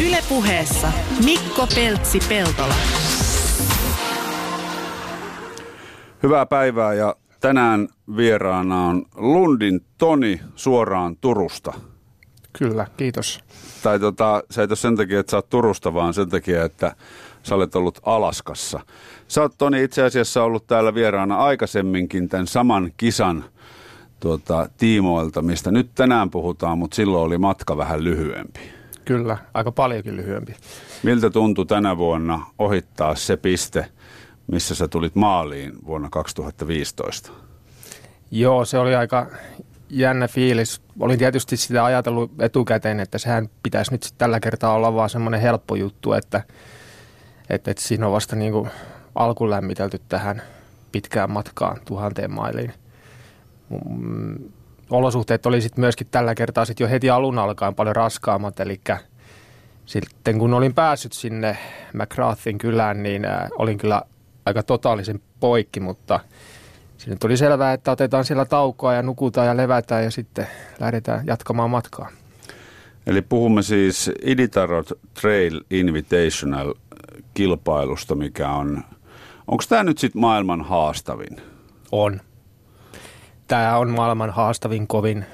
Ylepuheessa Mikko Peltsi-Peltola. Hyvää päivää ja tänään vieraana on Lundin Toni suoraan Turusta. Kyllä, kiitos. Tai tota, se ei ole sen takia, että sä oot Turusta, vaan sen takia, että sä olet ollut Alaskassa. Sä oot Toni itse asiassa ollut täällä vieraana aikaisemminkin tämän saman kisan tuota, tiimoilta, mistä nyt tänään puhutaan, mutta silloin oli matka vähän lyhyempi. Kyllä, aika paljonkin lyhyempi. Miltä tuntui tänä vuonna ohittaa se piste, missä sä tulit maaliin vuonna 2015? Joo, se oli aika jännä fiilis. Olin tietysti sitä ajatellut etukäteen, että sehän pitäisi nyt tällä kertaa olla vaan semmoinen helppo juttu, että, että, että siinä on vasta niin kuin alkulämmitelty tähän pitkään matkaan tuhanteen mailiin. Olosuhteet oli sitten myöskin tällä kertaa sit jo heti alun alkaen paljon raskaammat, eli sitten kun olin päässyt sinne McGrathin kylään, niin olin kyllä aika totaalisen poikki, mutta sinne tuli selvää, että otetaan siellä taukoa ja nukutaan ja levätään ja sitten lähdetään jatkamaan matkaa. Eli puhumme siis Iditarot Trail Invitational kilpailusta, mikä on, onko tämä nyt sitten maailman haastavin? On. Tämä on maailman haastavin kovin.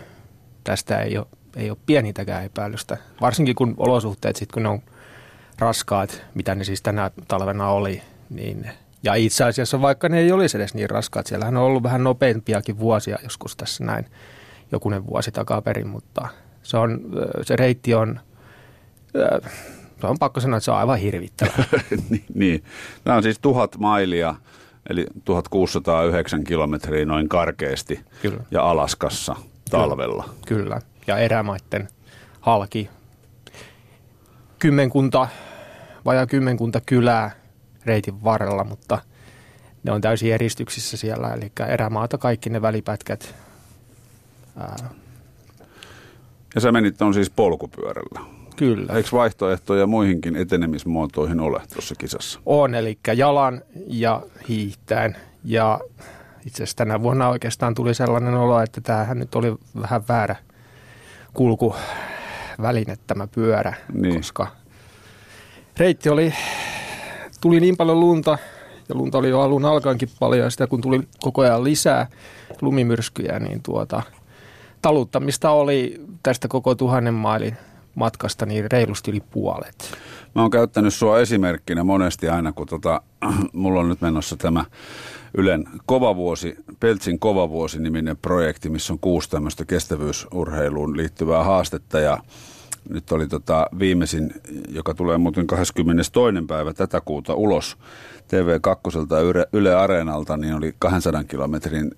Tästä ei ole, ei ole pienintäkään epäilystä. Varsinkin kun olosuhteet sitten, kun ne on raskaat, mitä ne siis tänä talvena oli, niin ja itse asiassa vaikka ne ei olisi edes niin raskaat, siellähän on ollut vähän nopeampiakin vuosia joskus tässä näin jokunen vuosi takaperin, mutta se, on, se reitti on, se on pakko sanoa, että se on aivan hirvittävä. niin, niin. Nämä on siis tuhat mailia, eli 1609 kilometriä noin karkeasti Kyllä. ja Alaskassa talvella. Kyllä, Kyllä. ja erämaiden halki. Kymmenkunta, vajaa kymmenkunta kylää reitin varrella, mutta ne on täysin eristyksissä siellä, eli erämaata kaikki ne välipätkät. Ää. Ja sä menit on siis polkupyörällä. Kyllä. Eikö vaihtoehtoja muihinkin etenemismuotoihin ole tuossa kisassa? On, eli jalan ja hiihtäen. Ja itse asiassa tänä vuonna oikeastaan tuli sellainen olo, että tämähän nyt oli vähän väärä kulkuväline tämä pyörä, niin. koska reitti oli tuli niin paljon lunta, ja lunta oli jo alun alkaenkin paljon, ja sitä kun tuli koko ajan lisää lumimyrskyjä, niin tuota, taluttamista oli tästä koko tuhannen mailin matkasta niin reilusti yli puolet. Mä oon käyttänyt sua esimerkkinä monesti aina, kun tota, mulla on nyt menossa tämä Ylen kova vuosi, Peltsin kova vuosi niminen projekti, missä on kuusi tämmöistä kestävyysurheiluun liittyvää haastetta ja nyt oli tota viimeisin, joka tulee muuten 22. päivä tätä kuuta ulos TV2 Yle, Yle Areenalta, niin oli 200 kilometrin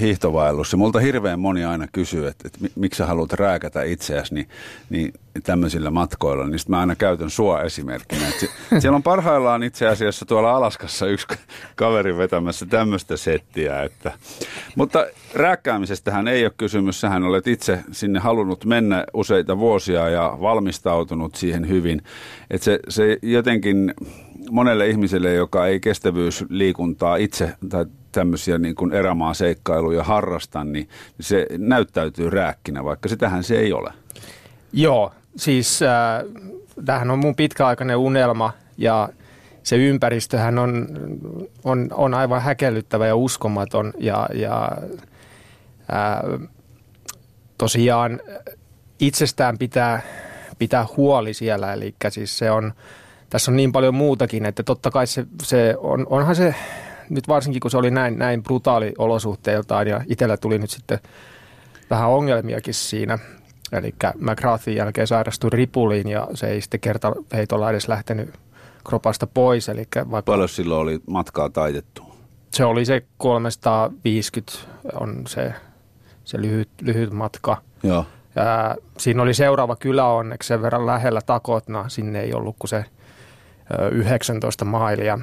hiihtovaellus. Ja multa hirveän moni aina kysyy, että, että miksi sä haluat rääkätä itseäsi niin, niin tämmöisillä matkoilla. Niin mä aina käytän sua esimerkkinä. Että siellä on parhaillaan itse asiassa tuolla Alaskassa yksi kaveri vetämässä tämmöistä settiä. Että. Mutta rääkkäämisestähän ei ole kysymys. Sähän olet itse sinne halunnut mennä useita vuosia ja valmistautunut siihen hyvin. Että se, se jotenkin monelle ihmiselle, joka ei kestävyysliikuntaa itse tai tämmöisiä niin kuin erämaaseikkailuja harrasta, niin se näyttäytyy rääkkinä, vaikka sitähän se ei ole. Joo, siis äh, tämähän on mun pitkäaikainen unelma ja se ympäristöhän on, on, on aivan häkellyttävä ja uskomaton ja, ja äh, tosiaan itsestään pitää, pitää huoli siellä, eli siis se on, tässä on niin paljon muutakin, että totta kai se, se on, onhan se nyt varsinkin kun se oli näin, näin brutaali olosuhteiltaan ja itsellä tuli nyt sitten vähän ongelmiakin siinä. Eli McGrathin jälkeen sairastui ripuliin ja se ei sitten kerta heitolla edes lähtenyt kropasta pois. Eli vaikka Paljon silloin oli matkaa taitettu? Se oli se 350 on se, se lyhyt, lyhyt matka. Joo. Ja siinä oli seuraava kylä onneksi sen verran lähellä Takotna. Sinne ei ollut kuin se 19 mailia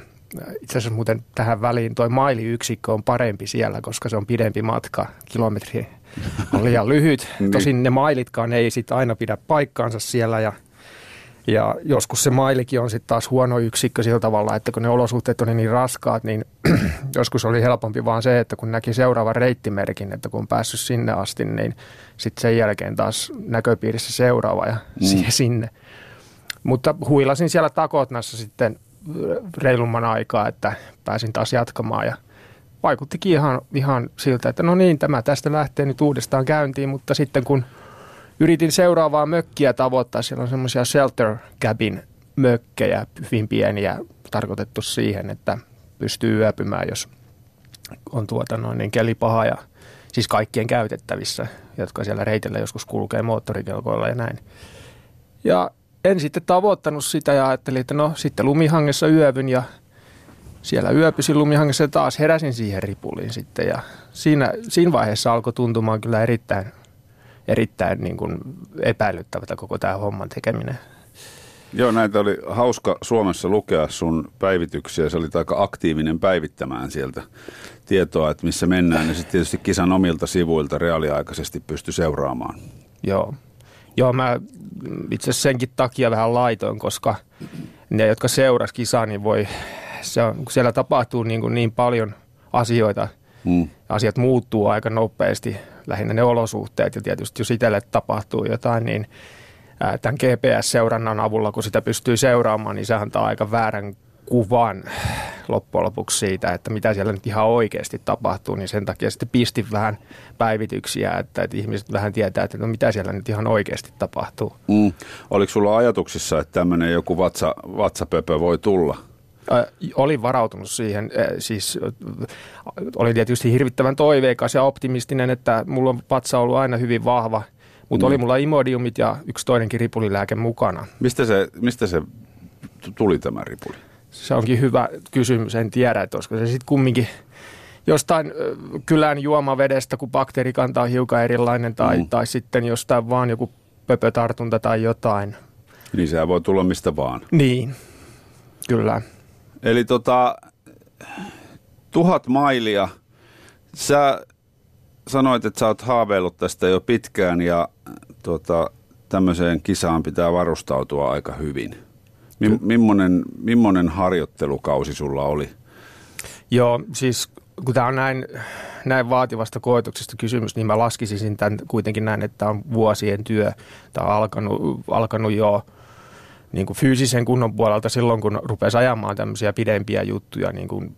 itse asiassa muuten tähän väliin tuo mailiyksikkö on parempi siellä, koska se on pidempi matka. Kilometri on liian lyhyt. niin. Tosin ne mailitkaan ei sitten aina pidä paikkaansa siellä ja, ja joskus se mailikin on sitten taas huono yksikkö sillä tavalla, että kun ne olosuhteet on niin raskaat, niin joskus oli helpompi vaan se, että kun näki seuraavan reittimerkin, että kun on päässyt sinne asti, niin sitten sen jälkeen taas näköpiirissä seuraava ja mm. sinne. Mutta huilasin siellä Takotnassa sitten reilumman aikaa, että pääsin taas jatkamaan ja vaikuttikin ihan, ihan siltä, että no niin, tämä tästä lähtee nyt uudestaan käyntiin, mutta sitten kun yritin seuraavaa mökkiä tavoittaa, siellä on semmoisia shelter cabin mökkejä, hyvin pieniä, tarkoitettu siihen, että pystyy yöpymään, jos on tuota noin, niin keli paha ja siis kaikkien käytettävissä, jotka siellä reitillä joskus kulkee moottorikelkoilla ja näin. Ja en sitten tavoittanut sitä ja ajattelin, että no sitten lumihangessa yövyn ja siellä yöpysin lumihangessa ja taas heräsin siihen ripuliin sitten ja siinä, siinä vaiheessa alkoi tuntumaan kyllä erittäin, erittäin niin kuin epäilyttävältä koko tämä homman tekeminen. Joo, näitä oli hauska Suomessa lukea sun päivityksiä. Se oli aika aktiivinen päivittämään sieltä tietoa, että missä mennään. Ja sitten tietysti kisan omilta sivuilta reaaliaikaisesti pysty seuraamaan. Joo. Joo, mä itse asiassa senkin takia vähän laitoin, koska ne, jotka seurasi kisaa, niin voi, se on, kun siellä tapahtuu niin, kuin niin paljon asioita, mm. asiat muuttuu aika nopeasti, lähinnä ne olosuhteet ja tietysti jos itselle tapahtuu jotain, niin tämän GPS-seurannan avulla, kun sitä pystyy seuraamaan, niin se antaa aika väärän kuvan loppujen lopuksi siitä, että mitä siellä nyt ihan oikeasti tapahtuu, niin sen takia sitten pistin vähän päivityksiä, että, että ihmiset vähän tietää, että no mitä siellä nyt ihan oikeasti tapahtuu. Mm. Oliko sulla ajatuksissa, että tämmöinen joku vatsa, vatsapöpö voi tulla? olin varautunut siihen, siis olin tietysti hirvittävän toiveikas ja optimistinen, että mulla on vatsa ollut aina hyvin vahva, mutta mm. oli mulla imodiumit ja yksi toinenkin ripulilääke mukana. Mistä se, mistä se tuli tämä ripuli? Se onkin hyvä kysymys, en tiedä, että olisiko se sitten kumminkin jostain kylän juomavedestä, kun bakteerikanta on hiukan erilainen, tai, mm. tai sitten jostain vaan joku pöpötartunta tai jotain. Niin sehän voi tulla mistä vaan. Niin, kyllä. Eli tota, tuhat mailia. Sä sanoit, että sä oot haaveillut tästä jo pitkään ja tota, tämmöiseen kisaan pitää varustautua aika hyvin. Mi- millainen, millainen harjoittelukausi sulla oli? Joo, siis kun tämä on näin, näin vaativasta koetuksesta kysymys, niin mä laskisin tämän kuitenkin näin, että on vuosien työ. Tämä on alkanut, alkanut jo niin kuin fyysisen kunnon puolelta silloin, kun rupesi ajamaan tämmöisiä pidempiä juttuja, niin kuin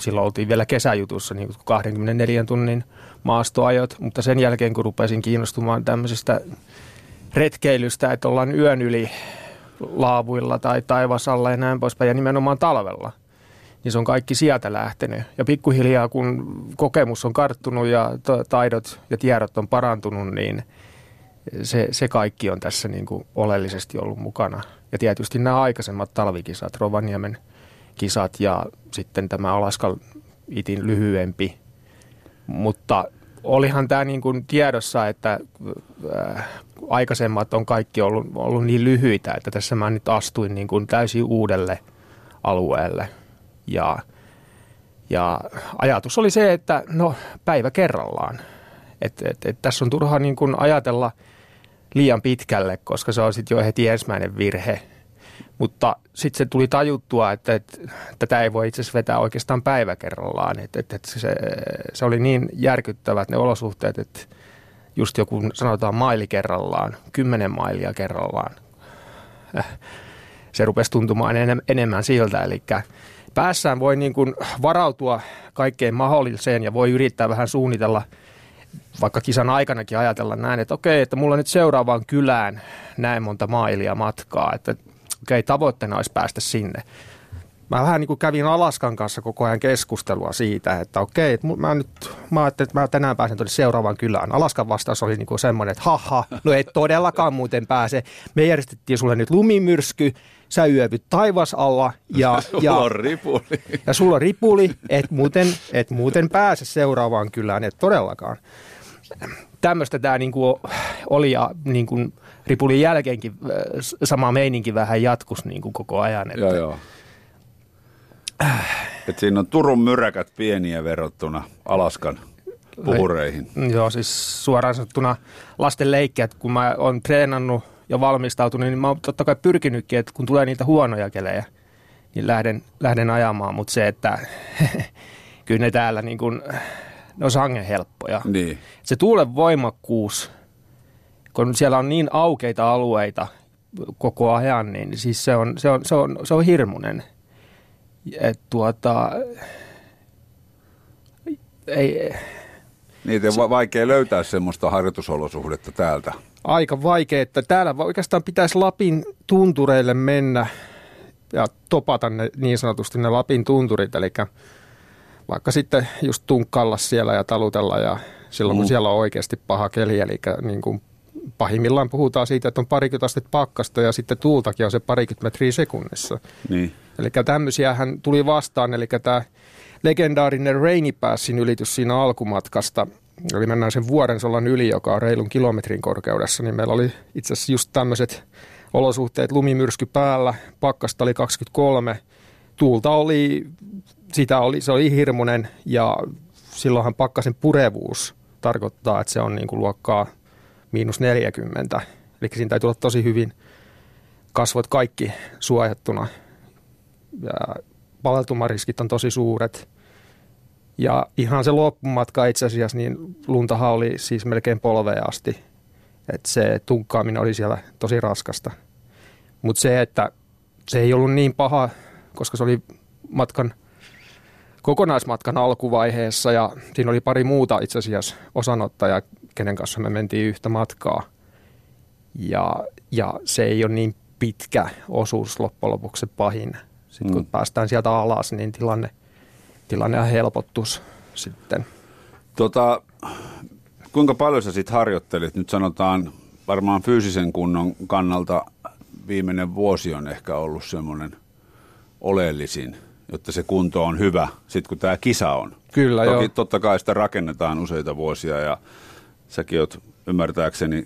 silloin oltiin vielä kesäjutussa niin 24 tunnin maastoajot, mutta sen jälkeen kun rupesin kiinnostumaan tämmöisestä retkeilystä, että ollaan yön yli laavuilla tai taivasalla ja näin poispäin ja nimenomaan talvella, niin se on kaikki sieltä lähtenyt. Ja pikkuhiljaa kun kokemus on karttunut ja taidot ja tiedot on parantunut, niin se, se kaikki on tässä niin kuin oleellisesti ollut mukana. Ja tietysti nämä aikaisemmat talvikisat, Rovaniemen kisat ja sitten tämä Alaskan itin lyhyempi. Mutta olihan tämä niin kuin tiedossa, että äh, aikaisemmat on kaikki ollut, ollut niin lyhyitä, että tässä mä nyt astuin niin kuin täysin uudelle alueelle. Ja, ja ajatus oli se, että no päivä kerrallaan. Et, et, et tässä on turha niin kuin ajatella liian pitkälle, koska se on sitten jo heti ensimmäinen virhe. Mutta sitten se tuli tajuttua, että, että tätä ei voi itse asiassa vetää oikeastaan päivä kerrallaan. Että, että, että se, se oli niin järkyttävät ne olosuhteet, että just joku sanotaan maili kerrallaan, kymmenen mailia kerrallaan. Äh, se rupesi tuntumaan enemmän siltä, eli päässään voi niin kuin varautua kaikkeen mahdolliseen ja voi yrittää vähän suunnitella, vaikka kisan aikanakin ajatella näin, että okei, että mulla nyt seuraavaan kylään näin monta mailia matkaa, että okei, tavoitteena olisi päästä sinne. Mä vähän niin kuin kävin Alaskan kanssa koko ajan keskustelua siitä, että okei, että mä, nyt, mä ajattelin, että mä tänään pääsen tuonne seuraavaan kylään. Alaskan vastaus oli niin kuin semmoinen, että haha, no ei todellakaan muuten pääse. Me järjestettiin sulle nyt lumimyrsky, sä yövyt taivas alla ja, ja, sulla on ripuli. ja sulla on ripuli, et muuten, et muuten pääse seuraavaan kylään, et todellakaan. Tämmöistä tämä niinku oli ja niinku ripulin jälkeenkin äh, sama meininki vähän jatkus niinku koko ajan. Että, joo, joo. Et siinä on Turun myräkät pieniä verrattuna Alaskan puhureihin. Joo, siis suoraan sanottuna lasten leikkiä, että kun mä oon treenannut ja valmistautunut, niin mä oon totta kai pyrkinytkin, että kun tulee niitä huonoja kelejä, niin lähden, lähden ajamaan, mutta se, että kyllä ne täällä niin kuin, ne on sangen helppoja. Niin. Se tuulen voimakkuus, kun siellä on niin aukeita alueita koko ajan, niin siis se on, se on, se on, se on hirmuinen. Et tuota, ei, Niitä on vaikea löytää semmoista harjoitusolosuhdetta täältä. Aika vaikea, että täällä oikeastaan pitäisi Lapin tuntureille mennä ja topata ne niin sanotusti ne Lapin tunturit, eli vaikka sitten just tunkkailla siellä ja talutella ja silloin kun mm. siellä on oikeasti paha keli, eli niin kuin pahimmillaan puhutaan siitä, että on parikymmentä astetta pakkasta ja sitten tuultakin on se parikymmentä metriä sekunnissa. Niin. Eli tämmöisiähän tuli vastaan, eli tämä legendaarinen Rainy Passin ylitys siinä alkumatkasta, eli mennään sen vuoren solan yli, joka on reilun kilometrin korkeudessa, niin meillä oli itse asiassa just tämmöiset olosuhteet, lumimyrsky päällä, pakkasta oli 23, tuulta oli, sitä oli, se oli hirmuinen ja silloinhan pakkasen purevuus tarkoittaa, että se on niin kuin luokkaa miinus 40. Eli siinä täytyy olla tosi hyvin kasvot kaikki suojattuna. Ja paleltumariskit on tosi suuret. Ja ihan se loppumatka itse asiassa, niin luntahan oli siis melkein polveen asti. Että se tunkkaaminen oli siellä tosi raskasta. Mutta se, että se ei ollut niin paha, koska se oli matkan kokonaismatkan alkuvaiheessa ja siinä oli pari muuta itse asiassa osanottajaa, kenen kanssa me mentiin yhtä matkaa. Ja, ja se ei ole niin pitkä osuus loppujen lopuksi se pahin. Sitten mm. kun päästään sieltä alas, niin tilanne, tilanne helpottus sitten. Tota, kuinka paljon sä sitten harjoittelit? Nyt sanotaan varmaan fyysisen kunnon kannalta viimeinen vuosi on ehkä ollut semmoinen oleellisin, jotta se kunto on hyvä, sitten kun tämä kisa on. Kyllä, Toki joo. totta kai sitä rakennetaan useita vuosia ja säkin oot ymmärtääkseni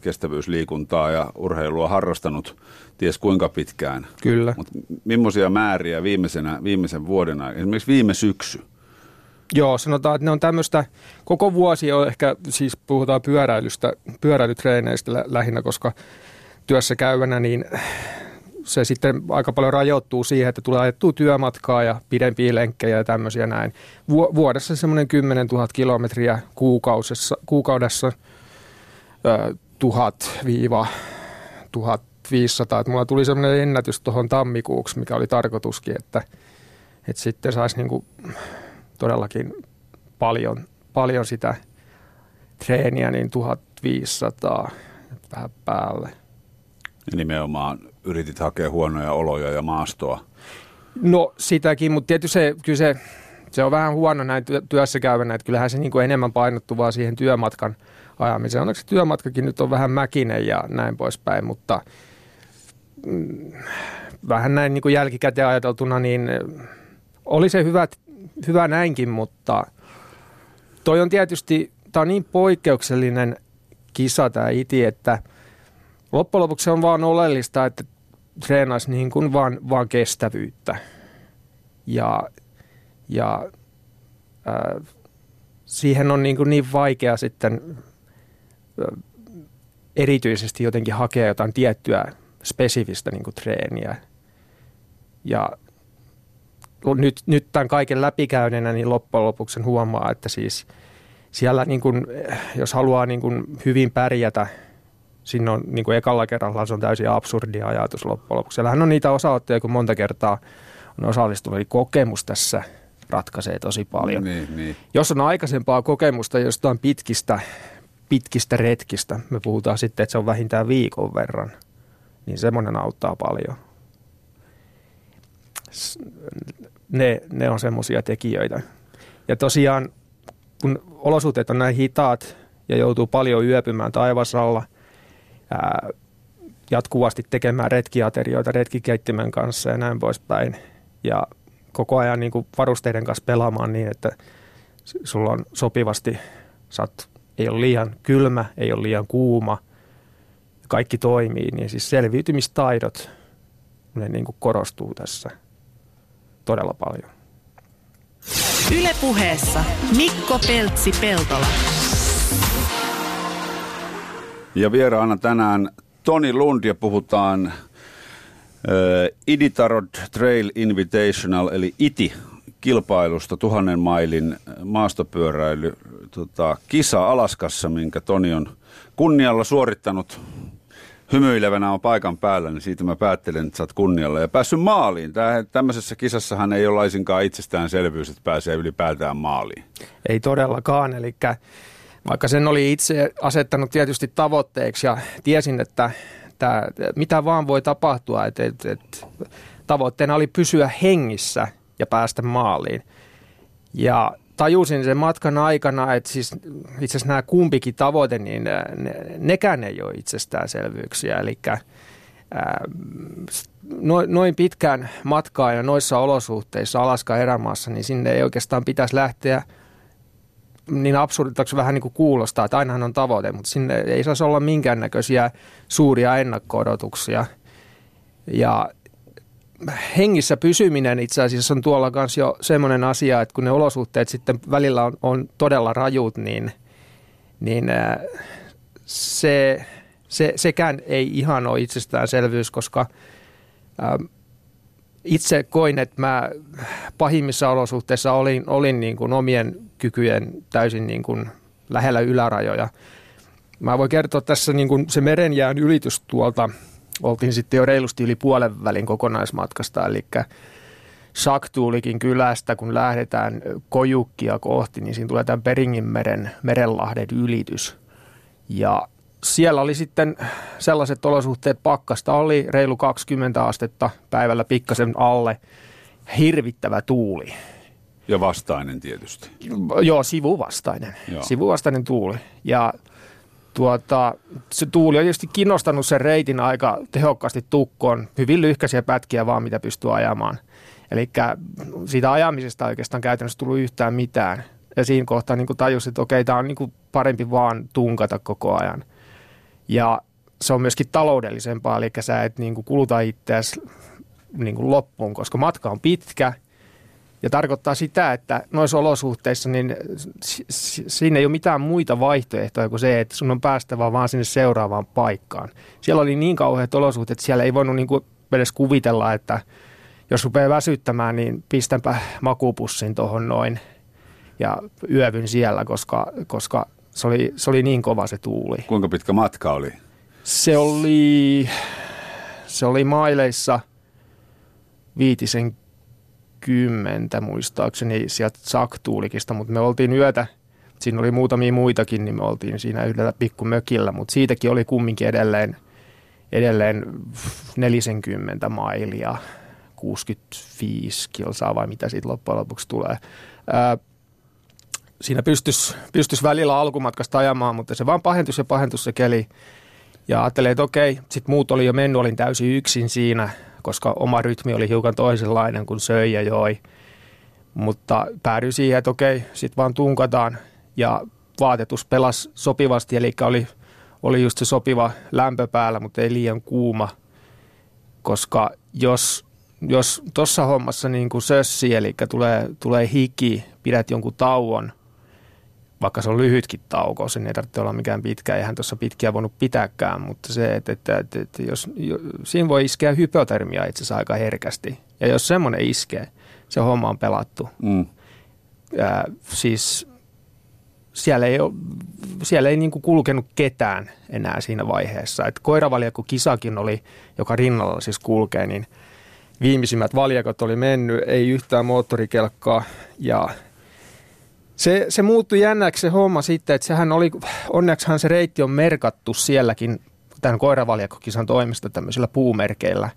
kestävyysliikuntaa ja urheilua harrastanut ties kuinka pitkään. Kyllä. Mutta millaisia määriä viimeisenä, viimeisen vuoden aikana, esimerkiksi viime syksy? Joo, sanotaan, että ne on tämmöistä, koko vuosi on ehkä, siis puhutaan pyöräilystä, pyöräilytreeneistä lä- lähinnä, koska työssä käyvänä, niin se sitten aika paljon rajoittuu siihen, että tulee ajettua työmatkaa ja pidempiä lenkkejä ja tämmöisiä näin. Vu- vuodessa semmoinen 10 000 kilometriä kuukaudessa, kuukaudessa tuhat viiva 1500. Että mulla tuli semmoinen ennätys tuohon tammikuuksi, mikä oli tarkoituskin, että, että sitten saisi niinku todellakin paljon, paljon sitä treeniä, niin 1500 vähän päälle. Nimenomaan yritit hakea huonoja oloja ja maastoa. No sitäkin, mutta tietysti se, kyllä se, se on vähän huono näin työssä käyvänä, että kyllähän se niin kuin enemmän painottuu vaan siihen työmatkan ajamiseen. Onneksi se työmatkakin nyt on vähän mäkinen ja näin poispäin, mutta mm, vähän näin niin kuin jälkikäteen ajateltuna, niin oli se hyvä, hyvä näinkin, mutta toi on tietysti, tämä on niin poikkeuksellinen kisa tämä iti, että loppujen lopuksi on vaan oleellista, että treenaisi niin kuin vaan, vaan kestävyyttä. Ja, ja äh, siihen on niin, kuin niin vaikea sitten äh, erityisesti jotenkin hakea jotain tiettyä spesifistä niin kuin treeniä. Ja nyt, nyt tämän kaiken läpikäyneenä niin loppujen lopuksi huomaa, että siis siellä niin kuin, jos haluaa niin kuin hyvin pärjätä – siinä on niin kuin ekalla kerralla se on täysin absurdi ajatus loppujen lopuksi. Siellähän on niitä osaotteja, kun monta kertaa on osallistunut, eli kokemus tässä ratkaisee tosi paljon. Niin, niin. Jos on aikaisempaa kokemusta jostain pitkistä, pitkistä retkistä, me puhutaan sitten, että se on vähintään viikon verran, niin semmoinen auttaa paljon. Ne, ne on semmoisia tekijöitä. Ja tosiaan, kun olosuhteet on näin hitaat ja joutuu paljon yöpymään taivasalla – ää, jatkuvasti tekemään retkiaterioita retkikeittimen kanssa ja näin poispäin. Ja koko ajan niin kuin varusteiden kanssa pelaamaan niin, että sulla on sopivasti, sat, ei ole liian kylmä, ei ole liian kuuma, kaikki toimii, niin siis selviytymistaidot, ne niin kuin korostuu tässä todella paljon. Ylepuheessa Mikko Peltsi-Peltola. Ja vieraana tänään Toni Lund ja puhutaan äh, Iditarod Trail Invitational eli ITI kilpailusta tuhannen mailin maastopyöräily tota, kisa Alaskassa, minkä Toni on kunnialla suorittanut hymyilevänä on paikan päällä, niin siitä mä päättelen, että sä oot kunnialla ja päässyt maaliin. Tää, tämmöisessä kisassahan ei ole laisinkaan itsestäänselvyys, että pääsee ylipäätään maaliin. Ei todellakaan, eli vaikka sen oli itse asettanut tietysti tavoitteeksi ja tiesin, että, että mitä vaan voi tapahtua, että, että, että tavoitteena oli pysyä hengissä ja päästä maaliin. Ja tajusin sen matkan aikana, että siis itse asiassa nämä kumpikin tavoite, niin ne, nekään ei ole itsestäänselvyyksiä. Eli noin pitkään matkaa ja noissa olosuhteissa Alaska erämaassa, niin sinne ei oikeastaan pitäisi lähteä niin absurdittaksi vähän niin kuin kuulostaa, että ainahan on tavoite, mutta sinne ei saisi olla minkäännäköisiä suuria ennakko-odotuksia. Ja hengissä pysyminen itse asiassa on tuolla kanssa jo semmoinen asia, että kun ne olosuhteet sitten välillä on, on todella rajut, niin, niin äh, se, se, sekään ei ihan ole itsestäänselvyys, koska ä, äh, itse koin, että mä pahimmissa olosuhteissa olin, olin niin kuin omien kykyjen täysin niin kuin lähellä ylärajoja. Mä voin kertoa tässä niin kuin se merenjään ylitys tuolta – oltiin sitten jo reilusti yli puolen välin kokonaismatkasta, eli Saktuulikin kylästä, kun lähdetään Kojukkia kohti, niin siinä tulee tämän Peringinmeren merenlahden ylitys. Ja siellä oli sitten sellaiset olosuhteet pakkasta, oli reilu 20 astetta päivällä pikkasen alle, hirvittävä tuuli. Ja vastainen tietysti. Joo, sivuvastainen. Joo. Sivuvastainen tuuli. Ja tuota, se tuuli on tietysti kinnostanut sen reitin aika tehokkaasti tukkoon. Hyvin lyhkäisiä pätkiä vaan, mitä pystyy ajamaan. Eli siitä ajamisesta oikeastaan käytännössä tullut yhtään mitään. Ja siinä kohtaa niin tajusin, että okei, tämä on niin parempi vaan tunkata koko ajan. Ja se on myöskin taloudellisempaa, eli sä et niin kuluta itseäsi niin loppuun, koska matka on pitkä – ja tarkoittaa sitä, että noissa olosuhteissa niin siinä ei ole mitään muita vaihtoehtoja kuin se, että sun on päästävä vaan sinne seuraavaan paikkaan. Siellä oli niin kauheat olosuhteet, että siellä ei voinut niin kuin edes kuvitella, että jos rupeaa väsyttämään, niin pistänpä makupussin tuohon noin ja yövyn siellä, koska, koska se, oli, se oli niin kova se tuuli. Kuinka pitkä matka oli? Se oli, se oli maileissa viitisen kymmentä muistaakseni sieltä Saktuulikista, mutta me oltiin yötä, siinä oli muutamia muitakin, niin me oltiin siinä yhdellä pikkumökillä, mutta siitäkin oli kumminkin edelleen, edelleen 40 mailia, 65 kilsaa vai mitä siitä loppujen lopuksi tulee. Ää, siinä pystyisi pystys välillä alkumatkasta ajamaan, mutta se vaan pahentus ja pahentus se keli. Ja ajattelin, että okei, sitten muut oli jo mennyt, olin täysin yksin siinä – koska oma rytmi oli hiukan toisenlainen kuin söi ja joi. Mutta päädyin siihen, että okei, sitten vaan tunkataan ja vaatetus pelasi sopivasti, eli oli, oli just se sopiva lämpö päällä, mutta ei liian kuuma, koska jos jos tuossa hommassa niin kuin sössi, eli tulee, tulee hiki, pidät jonkun tauon, vaikka se on lyhytkin tauko, sen ei tarvitse olla mikään pitkä, eihän tuossa pitkiä voinut pitääkään, mutta se, että, että, että, että jos, jo, siinä voi iskeä hypotermia itse asiassa aika herkästi. Ja jos semmoinen iskee, se homma on pelattu. Mm. Ja, siis siellä ei, ole, siellä ei niin kuin kulkenut ketään enää siinä vaiheessa. Et koiravaljakko kisakin oli, joka rinnalla siis kulkee, niin viimeisimmät valjakot oli mennyt, ei yhtään moottorikelkkaa ja se, se muuttui jännäksi se homma sitten, että sehän oli, onneksihan se reitti on merkattu sielläkin tämän koiravaljakkokisan toimesta tämmöisillä puumerkeillä,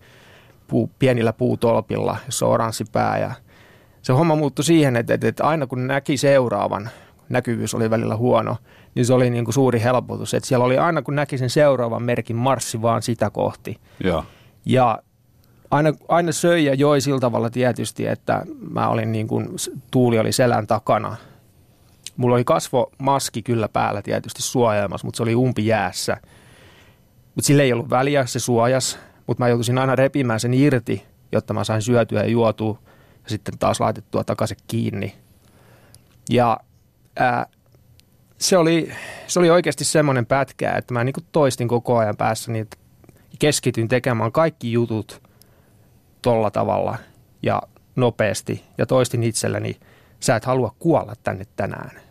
puu, pienillä puutolpilla, jossa on oranssi pää ja se homma muuttui siihen, että, että, että aina kun näki seuraavan, näkyvyys oli välillä huono, niin se oli niin kuin suuri helpotus. Että siellä oli aina kun näki sen seuraavan merkin marssi vaan sitä kohti. Ja, ja aina, aina söi ja joi sillä tavalla tietysti, että mä olin niin kuin, tuuli oli selän takana – Mulla oli kasvomaski kyllä päällä tietysti suojaamassa, mutta se oli umpi jäässä. Mutta sille ei ollut väliä, se suojas, mutta mä joutuisin aina repimään sen irti, jotta mä sain syötyä ja juotua ja sitten taas laitettua takaisin kiinni. Ja ää, se, oli, se oli oikeasti semmoinen pätkä, että mä niin toistin koko ajan päässä niin keskityin tekemään kaikki jutut tolla tavalla ja nopeasti ja toistin itselleni, sä et halua kuolla tänne tänään.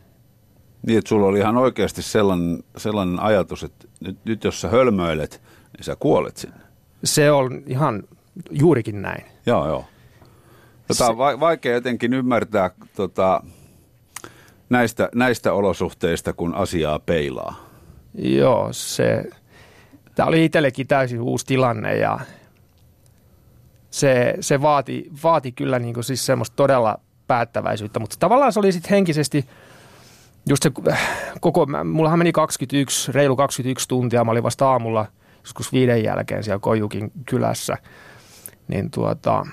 Niin, että sulla oli ihan oikeasti sellainen, sellainen ajatus, että nyt, nyt jos sä hölmöilet, niin sä kuolet sinne. Se on ihan juurikin näin. Joo, joo. Tota, on va- vaikea jotenkin ymmärtää tota, näistä, näistä olosuhteista, kun asiaa peilaa. Joo, se, tämä oli itsellekin täysin uusi tilanne ja se, se vaati, vaati kyllä niin kuin siis semmoista todella päättäväisyyttä, mutta tavallaan se oli sitten henkisesti just se koko, mullahan meni 21, reilu 21 tuntia, mä olin vasta aamulla joskus viiden jälkeen siellä Kojukin kylässä, niin tuota,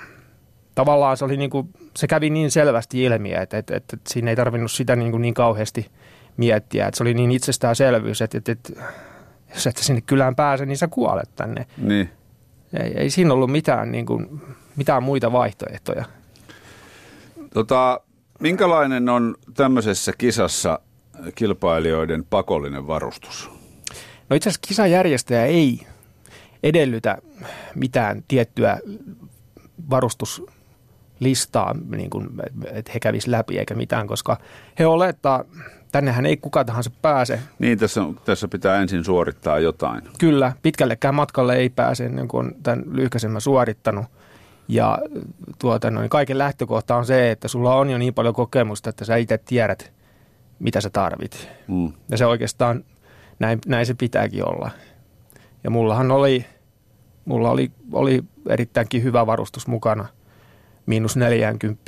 tavallaan se oli niin kuin, se kävi niin selvästi ilmi, että, että, että, että siinä ei tarvinnut sitä niin, kuin niin kauheasti miettiä, että se oli niin itsestäänselvyys, että, että, että jos et sinne kylään pääse, niin sä kuolet tänne. Niin. Ei, ei siinä ollut mitään, niin kuin, mitään muita vaihtoehtoja. Tota, minkälainen on tämmöisessä kisassa kilpailijoiden pakollinen varustus? No itse asiassa kisajärjestäjä ei edellytä mitään tiettyä varustuslistaa, niin kuin, että he kävisivät läpi eikä mitään, koska he olettaa, tännehän ei kuka tahansa pääse. Niin, tässä, tässä pitää ensin suorittaa jotain. Kyllä, pitkällekään matkalle ei pääse ennen kuin on tämän lyhkäisemmän suorittanut. Ja tuota, no, niin kaiken lähtökohta on se, että sulla on jo niin paljon kokemusta, että sä itse tiedät, mitä sä tarvit. Mm. Ja se oikeastaan, näin, näin se pitääkin olla. Ja mullahan oli, mulla oli, oli erittäinkin hyvä varustus mukana. Miinus 40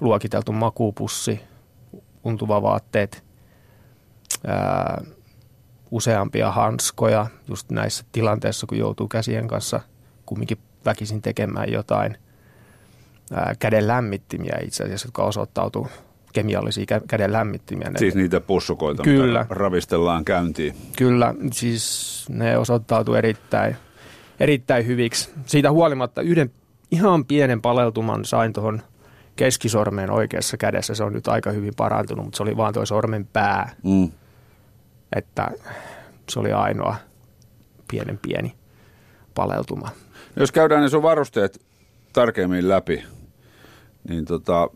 luokiteltu makuupussi, untuva vaatteet, ää, useampia hanskoja just näissä tilanteissa, kun joutuu käsien kanssa kumminkin väkisin tekemään jotain. Ää, käden lämmittimiä itse asiassa, jotka osoittautuu kemiallisia käden lämmittimiä. Siis niitä pussukoita, Kyllä. mitä ravistellaan käyntiin. Kyllä, siis ne osoittautuu erittäin, erittäin hyviksi. Siitä huolimatta yhden ihan pienen paleltuman sain tuohon keskisormeen oikeassa kädessä. Se on nyt aika hyvin parantunut, mutta se oli vaan tuo sormen pää. Mm. Että se oli ainoa pienen pieni paleltuma. Jos käydään ne sun varusteet tarkemmin läpi, niin tota,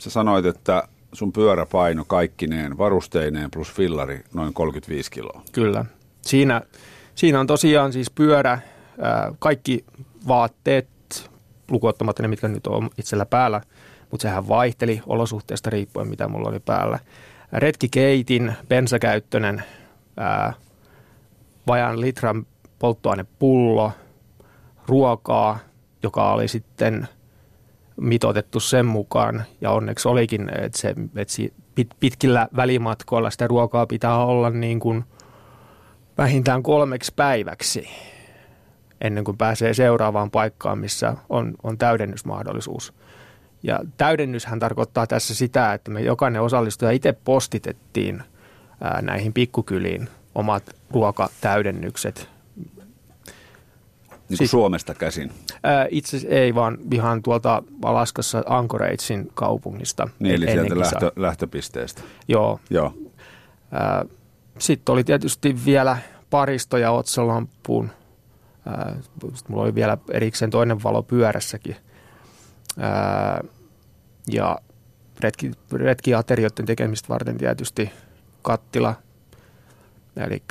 sä sanoit, että sun pyöräpaino kaikkineen, varusteineen plus fillari noin 35 kiloa. Kyllä. Siinä, siinä on tosiaan siis pyörä, ää, kaikki vaatteet, lukuottamatta ne, mitkä nyt on itsellä päällä, mutta sehän vaihteli olosuhteesta riippuen, mitä mulla oli päällä. Retkikeitin, bensakäyttöinen, vajan litran polttoainepullo, ruokaa, joka oli sitten mitotettu sen mukaan. Ja onneksi olikin, että, se, että pitkillä välimatkoilla sitä ruokaa pitää olla niin kuin vähintään kolmeksi päiväksi ennen kuin pääsee seuraavaan paikkaan, missä on, on täydennysmahdollisuus. Ja täydennyshän tarkoittaa tässä sitä, että me jokainen osallistuja itse postitettiin ää, näihin pikkukyliin omat ruokatäydennykset. Niin siis, Suomesta käsin? Ää, itse ei, vaan ihan tuolta Alaskassa Anchoragein kaupungista. Niin, eli sieltä lähtö, lähtöpisteestä. Joo. Joo. Sitten oli tietysti vielä paristo ja otsalampuun. Sitten mulla oli vielä erikseen toinen valo pyörässäkin – Ää, ja retki, retkiaterioiden tekemistä varten tietysti kattila. Eli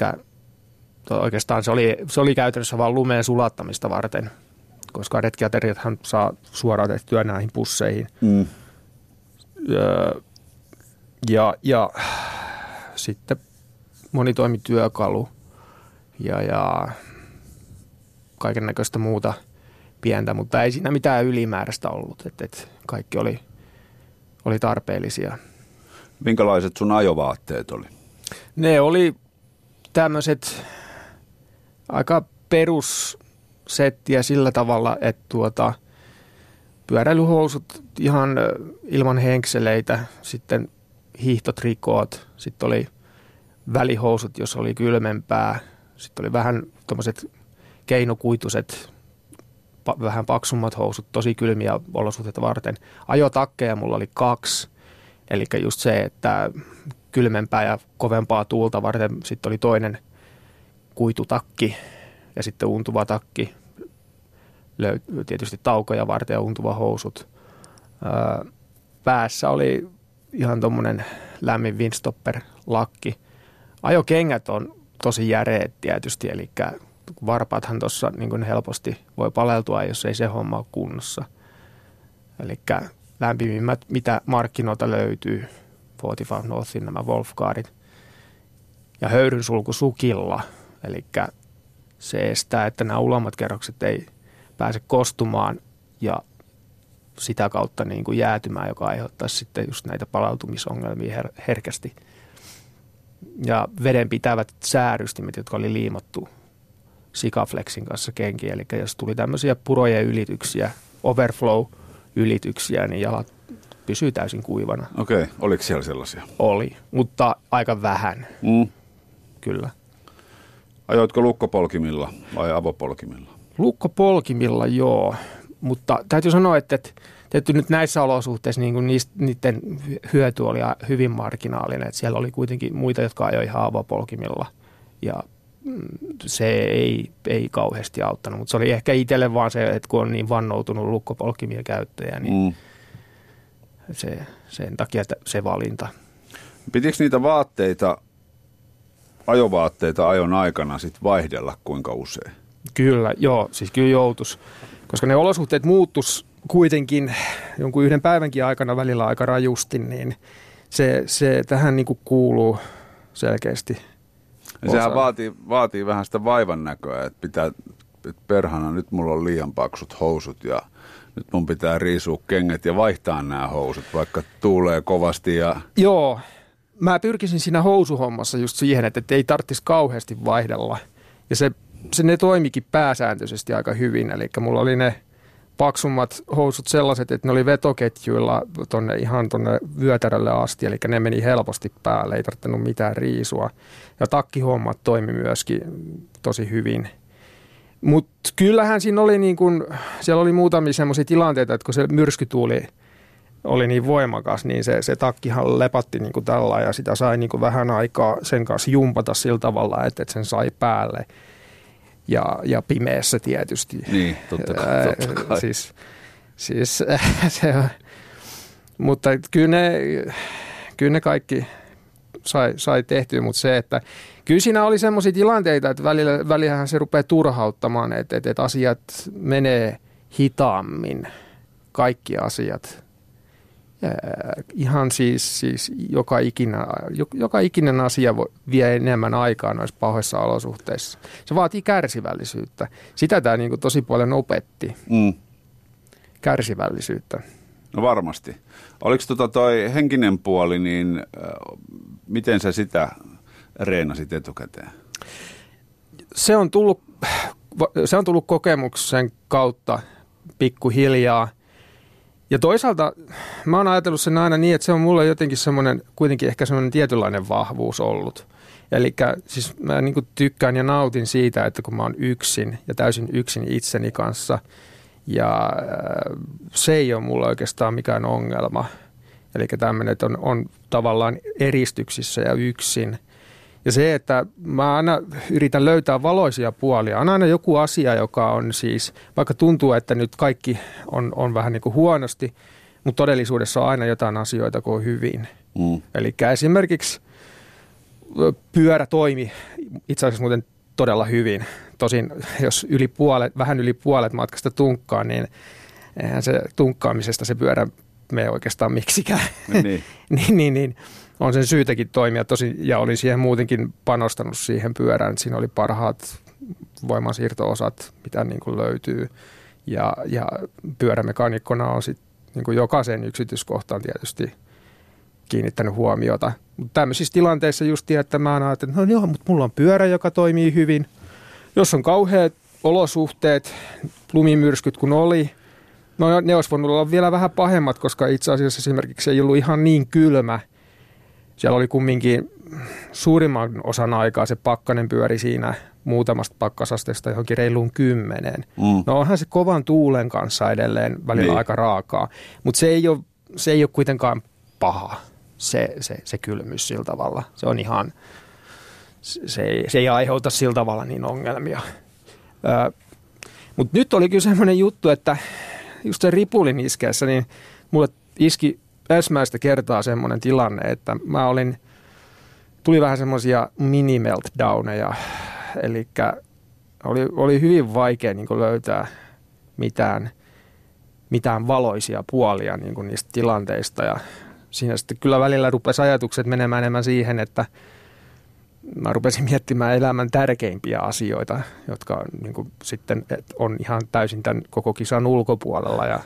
oikeastaan se oli, se oli käytännössä vain lumeen sulattamista varten, koska retkiateriothan saa suoraan tehtyä näihin pusseihin. Mm. Ja, ja, ja sitten monitoimityökalu ja, ja kaiken näköistä muuta – pientä, mutta ei siinä mitään ylimääräistä ollut, että, että kaikki oli, oli tarpeellisia. Minkälaiset sun ajovaatteet oli? Ne oli tämmöiset aika perussettiä sillä tavalla, että tuota, pyöräilyhousut ihan ilman henkseleitä, sitten hiihtotrikoot, sitten oli välihousut, jos oli kylmempää, sitten oli vähän tuommoiset keinokuituiset pa- vähän paksummat housut, tosi kylmiä olosuhteita varten. Ajotakkeja mulla oli kaksi, eli just se, että kylmempää ja kovempaa tuulta varten sitten oli toinen kuitutakki ja sitten untuva takki, tietysti taukoja varten ja untuva housut. Päässä oli ihan tuommoinen lämmin windstopper-lakki. Ajokengät on tosi järeet tietysti, eli varpaathan tuossa niin helposti voi paleltua, jos ei se homma ole kunnossa. Eli lämpimimmät, mitä markkinoilta löytyy, 45 Northin nämä Wolfguardit, ja höyryn sulku sukilla, eli se estää, että nämä ulomat kerrokset ei pääse kostumaan ja sitä kautta niin kuin jäätymään, joka aiheuttaisi sitten just näitä palautumisongelmia her- herkästi. Ja vedenpitävät säärystimet, jotka oli liimattu Sikaflexin kanssa kenkiin, eli jos tuli tämmöisiä purojen ylityksiä, overflow-ylityksiä, niin jalat pysyy täysin kuivana. Okei, okay. oliko siellä sellaisia? Oli, mutta aika vähän, mm. kyllä. Ajoitko lukkopolkimilla vai avopolkimilla? Lukkopolkimilla, joo. Mutta täytyy sanoa, että, että nyt näissä olosuhteissa niin niistä, niiden hyöty oli hyvin marginaalinen. Että siellä oli kuitenkin muita, jotka ajoi ihan avopolkimilla ja mm, se ei, ei kauheasti auttanut. Mutta se oli ehkä itselle vaan se, että kun on niin vannoutunut lukkopolkimia käyttäjä, niin mm. se, sen takia se valinta. Pitikö niitä vaatteita, ajovaatteita ajon aikana sitten vaihdella kuinka usein? Kyllä, joo, siis kyllä joutus. Koska ne olosuhteet muuttus kuitenkin jonkun yhden päivänkin aikana välillä aika rajusti, niin se, se tähän niin kuin kuuluu selkeästi. Ja sehän vaatii, vaatii vähän sitä vaivan näköä, että pitää, että perhana nyt mulla on liian paksut housut ja nyt mun pitää riisua kengät ja vaihtaa nämä housut, vaikka tuulee kovasti. Ja... Joo, mä pyrkisin siinä housuhommassa just siihen, että ei tarvitsisi kauheasti vaihdella. Ja se, se ne toimikin pääsääntöisesti aika hyvin, eli mulla oli ne paksummat housut sellaiset, että ne oli vetoketjuilla tonne ihan tonne vyötärölle asti, eli ne meni helposti päälle, ei tarvinnut mitään riisua. Ja takkihommat toimi myöskin tosi hyvin. Mutta kyllähän siinä oli niin kun, siellä oli muutamia semmoisia tilanteita, että kun se myrskytuuli oli niin voimakas, niin se, se takkihan lepatti niin kuin tällä ja sitä sai niin kuin vähän aikaa sen kanssa jumpata sillä tavalla, että, että sen sai päälle ja, ja pimeässä tietysti. Niin, totta kai. Totta kai. siis, siis se mutta kyllä ne, kyllä ne kaikki sai, sai tehtyä, mutta se, että kyllä siinä oli semmoisia tilanteita, että välillä, välillähän se rupeaa turhauttamaan, että, että, että asiat menee hitaammin, kaikki asiat ihan siis, siis joka, ikinä, joka ikinen asia vie enemmän aikaa noissa pahoissa olosuhteissa. Se vaatii kärsivällisyyttä. Sitä tämä niin tosi paljon opetti. Mm. Kärsivällisyyttä. No varmasti. Oliko tota toi henkinen puoli, niin äh, miten sä sitä reenasit etukäteen? Se on tullut, se on tullut kokemuksen kautta pikkuhiljaa – ja toisaalta mä oon ajatellut sen aina niin, että se on mulle jotenkin semmoinen, kuitenkin ehkä semmoinen tietynlainen vahvuus ollut. Eli siis mä niin tykkään ja nautin siitä, että kun mä oon yksin ja täysin yksin itseni kanssa, ja äh, se ei ole mulle oikeastaan mikään ongelma. Eli tämmöinen, että on, on tavallaan eristyksissä ja yksin – ja se, että mä aina yritän löytää valoisia puolia. On aina joku asia, joka on siis, vaikka tuntuu, että nyt kaikki on, on vähän niin kuin huonosti, mutta todellisuudessa on aina jotain asioita, kun on hyvin. Mm. Eli esimerkiksi pyörä toimi itse asiassa muuten todella hyvin. Tosin jos yli puolet, vähän yli puolet matkasta tunkkaa, niin eihän se tunkkaamisesta se pyörä mene oikeastaan miksikään. Niin. niin, niin, niin on sen syytäkin toimia tosi, ja olin siihen muutenkin panostanut siihen pyörään. Siinä oli parhaat voimansiirto-osat, mitä niin kuin löytyy. Ja, ja pyörämekanikkona on sitten niin jokaisen yksityiskohtaan tietysti kiinnittänyt huomiota. Mutta tämmöisissä tilanteissa just että mä ajattelen, että no joo, mutta mulla on pyörä, joka toimii hyvin. Jos on kauheat olosuhteet, lumimyrskyt kun oli, no ne olisi voinut olla vielä vähän pahemmat, koska itse asiassa esimerkiksi ei ollut ihan niin kylmä – siellä oli kumminkin suurimman osan aikaa se pakkanen pyöri siinä muutamasta pakkasasteesta johonkin reiluun kymmeneen. Mm. No onhan se kovan tuulen kanssa edelleen välillä niin. aika raakaa, mutta se ei ole, se ei ole kuitenkaan paha, se, se, se kylmyys sillä tavalla. Se on ihan, se ei, se ei aiheuta sillä tavalla niin ongelmia. mutta nyt oli kyllä semmoinen juttu, että just sen ripulin iskeessä, niin mulle iski ensimmäistä kertaa semmoinen tilanne, että mä olin, tuli vähän semmoisia mini-meltdowneja, eli oli, oli hyvin vaikea niin löytää mitään, mitään valoisia puolia niin niistä tilanteista. Ja siinä sitten kyllä välillä rupesi ajatukset menemään enemmän siihen, että mä rupesin miettimään elämän tärkeimpiä asioita, jotka niin kuin sitten on ihan täysin tämän koko kisan ulkopuolella. Ja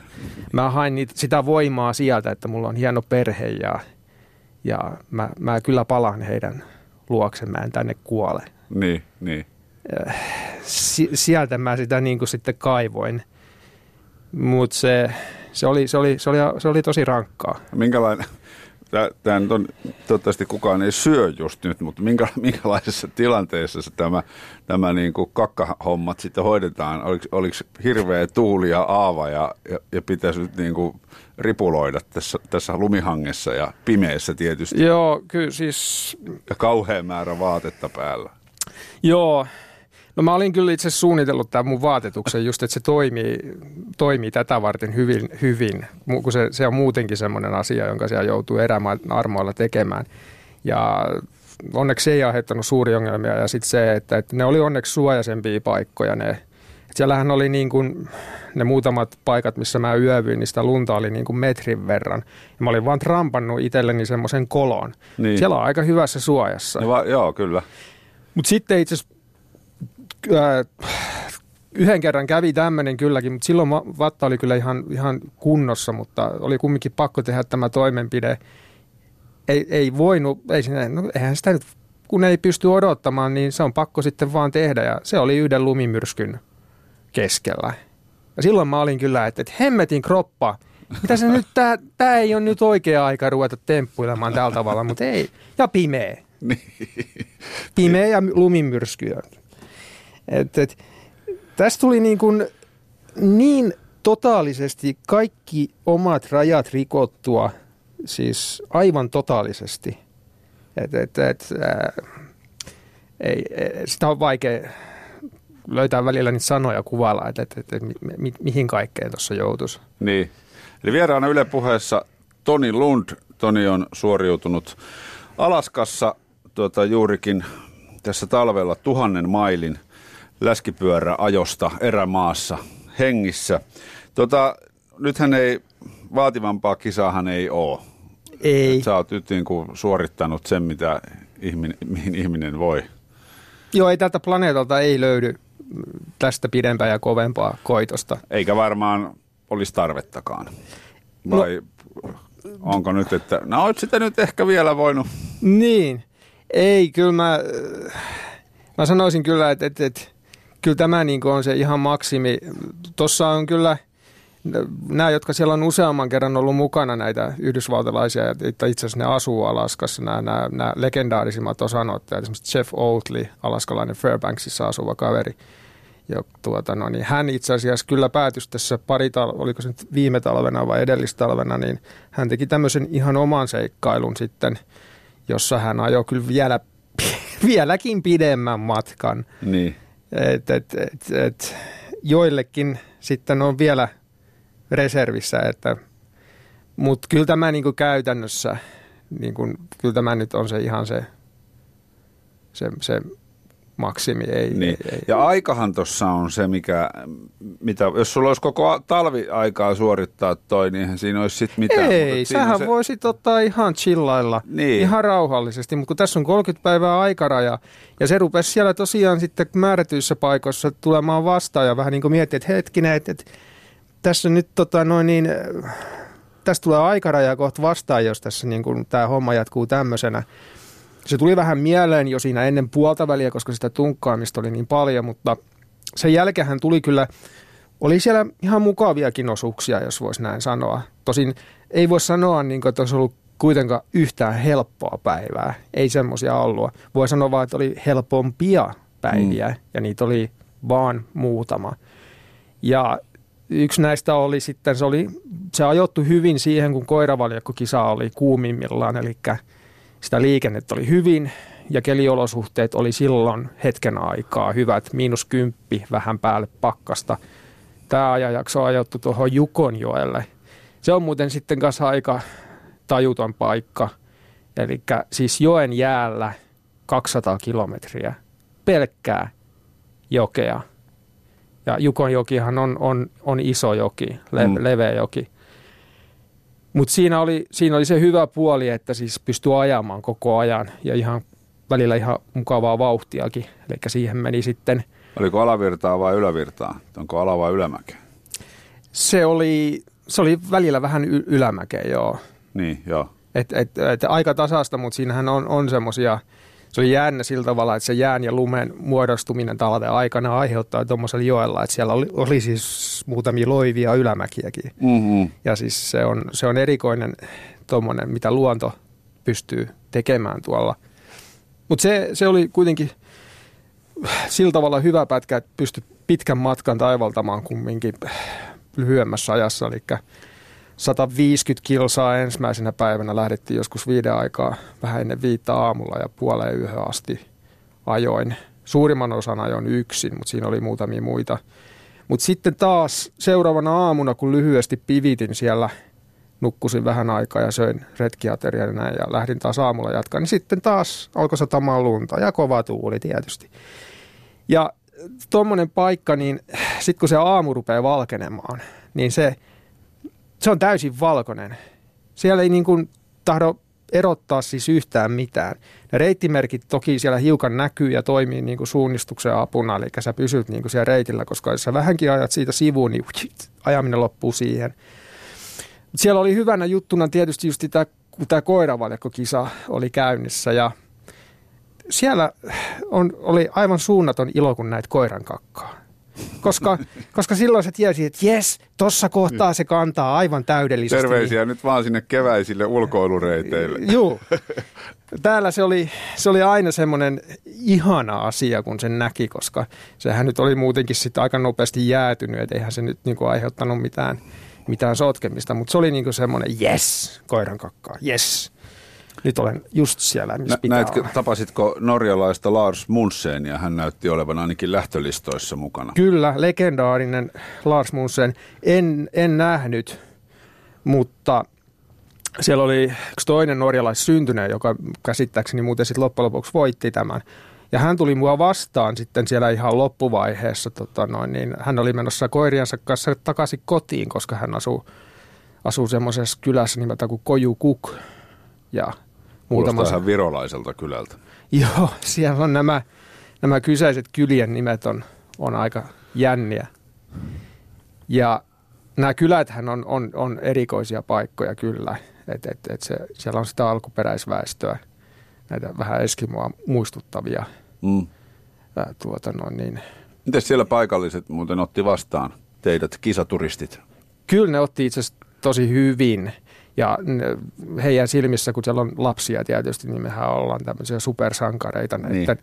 mä hain niitä, sitä voimaa sieltä, että mulla on hieno perhe ja, ja mä, mä kyllä palaan heidän luokse, mä en tänne kuole. Niin, niin. Si- sieltä mä sitä niin kuin sitten kaivoin, mutta se, se, oli, se, oli, se, oli, se oli tosi rankkaa. Minkälainen, tämä nyt on, toivottavasti kukaan ei syö just nyt, mutta minkä, minkälaisessa tilanteessa se tämä, tämä niin kuin kakkahommat sitten hoidetaan? Oliko, oliko hirveä tuuli ja aava ja, ja, ja pitäisi nyt niin kuin ripuloida tässä, tässä lumihangessa ja pimeässä tietysti? Joo, kyllä siis... Ja kauhean määrä vaatetta päällä. Joo, No mä olin kyllä itse suunnitellut tämän mun vaatetuksen just, että se toimii, toimii tätä varten hyvin, hyvin kun se, se on muutenkin semmoinen asia, jonka siellä joutuu eräarmoilla tekemään. Ja onneksi se ei aiheuttanut suuria ongelmia ja sitten se, että, että ne oli onneksi suojaisempia paikkoja ne. Et siellähän oli niin kuin ne muutamat paikat, missä mä yövyin, niin sitä lunta oli niin kuin metrin verran. Ja mä olin vaan trampannut itselleni semmoisen kolon. Niin. Siellä on aika hyvässä suojassa. No va- joo, kyllä. Mutta sitten itse asiassa äh, yhden kerran kävi tämmöinen kylläkin, mutta silloin vatta oli kyllä ihan, ihan kunnossa, mutta oli kumminkin pakko tehdä tämä toimenpide. Ei, ei voinut, ei sinne, no eihän sitä nyt, kun ei pysty odottamaan, niin se on pakko sitten vaan tehdä ja se oli yhden lumimyrskyn keskellä. Ja silloin mä olin kyllä, että, että hemmetin kroppa, mitä se nyt, tää, tää ei ole nyt oikea aika ruveta temppuilemaan tällä tavalla, mutta ei. Ja pimeä. Niin. Pimeä ja lumimyrsky. Et, et, tästä tuli niin, kuin niin totaalisesti kaikki omat rajat rikottua, siis aivan totaalisesti. Et, et, et, ää, ei, sitä on vaikea löytää välillä niitä sanoja kuvailla, että, että, että mi, mi, mihin kaikkeen tuossa joutuisi. Niin. Eli vieraana Yle puheessa Toni Lund. Toni on suoriutunut Alaskassa tuota, juurikin tässä talvella tuhannen mailin – läskipyöräajosta erämaassa hengissä. Tota, nythän ei, vaativampaa kisaahan ei ole. Ei. Et sä oot nyt niin kuin suorittanut sen, mitä ihminen, mihin ihminen voi. Joo, ei tältä planeetalta ei löydy tästä pidempää ja kovempaa koitosta. Eikä varmaan olisi tarvettakaan. No- Vai no, onko nyt, että no oot sitä nyt ehkä vielä voinut? Niin, ei kyllä mä, mä sanoisin kyllä, että, että, että kyllä tämä niin on se ihan maksimi. Tuossa on kyllä nämä, jotka siellä on useamman kerran ollut mukana näitä yhdysvaltalaisia, että itse asiassa ne asuu Alaskassa, nämä, nämä, nämä legendaarisimmat osanottajat, esimerkiksi Jeff Oatley, alaskalainen Fairbanksissa asuva kaveri, ja tuota, no, niin hän itse asiassa kyllä päätyi tässä pari tal- oliko se nyt viime talvena vai edellistalvena, niin hän teki tämmöisen ihan oman seikkailun sitten, jossa hän ajoi kyllä vielä, vieläkin pidemmän matkan. Niin. Et, et, et, et, joillekin sitten on vielä reservissä, että, mutta kyllä tämä niin kuin käytännössä, niin kuin, kyllä tämä nyt on se ihan se, se, se maksimi. Ei, niin. ei, ei, ja aikahan tuossa on se, mikä, mitä, jos sulla olisi koko talviaikaa suorittaa toi, niin siinä olisi sitten mitään. Ei, sähän se... voisit ottaa ihan chillailla, niin. ihan rauhallisesti, mutta kun tässä on 30 päivää aikaraja, ja se rupesi siellä tosiaan sitten määrätyissä paikoissa tulemaan vastaan, ja vähän niin kuin miettii, että hetkinen, että, että tässä nyt tota noin niin, tästä tulee aikaraja kohta vastaan, jos tässä niin kuin tämä homma jatkuu tämmöisenä. Se tuli vähän mieleen jo siinä ennen puolta väliä, koska sitä tunkkaamista oli niin paljon, mutta sen jälkeen tuli kyllä, oli siellä ihan mukaviakin osuuksia, jos voisi näin sanoa. Tosin ei voi sanoa, niin kuin, että olisi ollut kuitenkaan yhtään helppoa päivää. Ei semmoisia ollut. Voi sanoa vaan, että oli helpompia päiviä mm. ja niitä oli vaan muutama. Ja yksi näistä oli sitten, se, oli, se ajottu hyvin siihen, kun koiravaljakkokisa oli kuumimmillaan, eli sitä liikennettä oli hyvin ja keliolosuhteet oli silloin hetken aikaa hyvät, miinus kymppi vähän päälle pakkasta. Tämä ajanjakso on ajottu tuohon Jukonjoelle. Se on muuten sitten kanssa aika tajuton paikka. Eli siis joen jäällä 200 kilometriä pelkkää jokea Ja Jukonjokihan on, on, on iso joki, le, Mm. leveä joki. Mutta siinä oli, siinä oli se hyvä puoli, että siis pystyy ajamaan koko ajan ja ihan välillä ihan mukavaa vauhtiakin. Eli siihen meni sitten, Oliko alavirtaa vai ylävirtaa? Onko ala vai ylämäkeä? se oli, se oli välillä vähän y- ylämäkeä, joo. Niin, joo. Et, et, et aika tasasta, mutta siinähän on, on semmoisia, se oli jännä sillä tavalla, että se jään ja lumen muodostuminen talven aikana aiheuttaa tuommoisella joella, että siellä oli, oli siis muutamia loivia ylämäkiäkin. Mm-hmm. Ja siis se on, se on erikoinen tuommoinen, mitä luonto pystyy tekemään tuolla. Mutta se, se oli kuitenkin sillä tavalla hyvä pätkä, että pystyi pitkän matkan taivaltamaan kumminkin lyhyemmässä ajassa. Eli 150 kilsaa ensimmäisenä päivänä lähdettiin joskus viiden aikaa vähän ennen viittä aamulla ja puoleen yhden asti ajoin. Suurimman osan ajoin yksin, mutta siinä oli muutamia muita. Mutta sitten taas seuraavana aamuna, kun lyhyesti pivitin siellä, nukkusin vähän aikaa ja söin retkiaterian ja näin ja lähdin taas aamulla jatkaa, niin sitten taas alkoi satamaan lunta ja kova tuuli tietysti. Ja tuommoinen paikka, niin sitten kun se aamu rupeaa valkenemaan, niin se, se on täysin valkoinen. Siellä ei niin kuin tahdo erottaa siis yhtään mitään. Ne reittimerkit toki siellä hiukan näkyy ja toimii niin kuin suunnistuksen apuna, eli sä pysyt niin kuin siellä reitillä, koska jos sä vähänkin ajat siitä sivuun, niin ajaminen loppuu siihen. Siellä oli hyvänä juttuna tietysti just tämä, kun tämä koiravaljakkokisa oli käynnissä ja siellä on, oli aivan suunnaton ilo, kun näit koiran kakkaa. Koska, koska silloin sä tiesit, että jes, tossa kohtaa se kantaa aivan täydellisesti. Terveisiä nyt vaan sinne keväisille ulkoilureiteille. Joo. Täällä se oli, se oli aina semmoinen ihana asia, kun sen näki, koska sehän nyt oli muutenkin sitten aika nopeasti jäätynyt, että eihän se nyt niinku aiheuttanut mitään, mitään sotkemista, mutta se oli niinku semmoinen yes, koiran kakkaa, yes. Nyt olen just siellä, missä Nä, pitää näitkö, olla. tapasitko norjalaista Lars Munsen ja hän näytti olevan ainakin lähtölistoissa mukana? Kyllä, legendaarinen Lars Munsen. En, en nähnyt, mutta siellä oli yksi toinen norjalais syntyneen, joka käsittääkseni muuten sitten loppujen lopuksi voitti tämän. Ja hän tuli mua vastaan sitten siellä ihan loppuvaiheessa. Tota noin, niin hän oli menossa koiriansa kanssa takaisin kotiin, koska hän asuu, asuu semmoisessa kylässä nimeltä kuin Kojukuk. Ja muutama, ihan virolaiselta kylältä. Joo, siellä on nämä, nämä kyseiset kylien nimet on, on aika jänniä. Ja nämä kyläthän on, on, on erikoisia paikkoja kyllä. Et, et, et se, siellä on sitä alkuperäisväestöä, näitä vähän Eskimoa muistuttavia. Mm. Ää, tuota noin, niin. Miten siellä paikalliset muuten otti vastaan teidät kisaturistit? Kyllä ne otti itse asiassa tosi hyvin. Ja heidän silmissä, kun siellä on lapsia tietysti, niin mehän ollaan tämmöisiä supersankareita näiden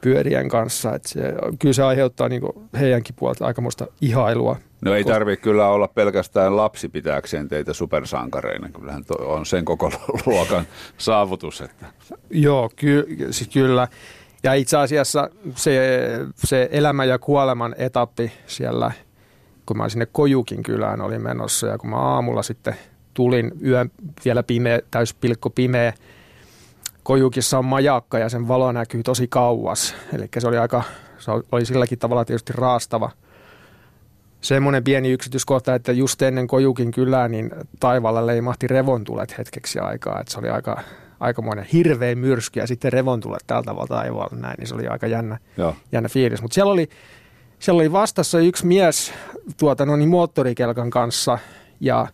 pyörien kanssa. Et se, kyllä se aiheuttaa niin heidänkin puolta aikamoista ihailua. No ei tarvitse kyllä olla pelkästään lapsi pitääkseen teitä supersankareina. Kyllähän toi on sen koko luokan saavutus. Että. Joo, ky- siis kyllä. Ja itse asiassa se, se elämä ja kuoleman etappi siellä, kun mä sinne Kojukin kylään olin menossa ja kun mä aamulla sitten tulin yön vielä pimeä, täys pilkko pimeä, Kojukissa on majakka ja sen valo näkyy tosi kauas. Eli se oli aika, se oli silläkin tavalla tietysti raastava. Semmoinen pieni yksityiskohta, että just ennen Kojukin kylää, niin taivaalla leimahti revontulet hetkeksi aikaa. Että se oli aika, aikamoinen hirveä myrsky ja sitten revontulet tällä tavalla taivaalla näin, niin se oli aika jännä, Joo. jännä fiilis. Mutta siellä oli, siellä oli vastassa yksi mies tuota, no niin, moottorikelkan kanssa ja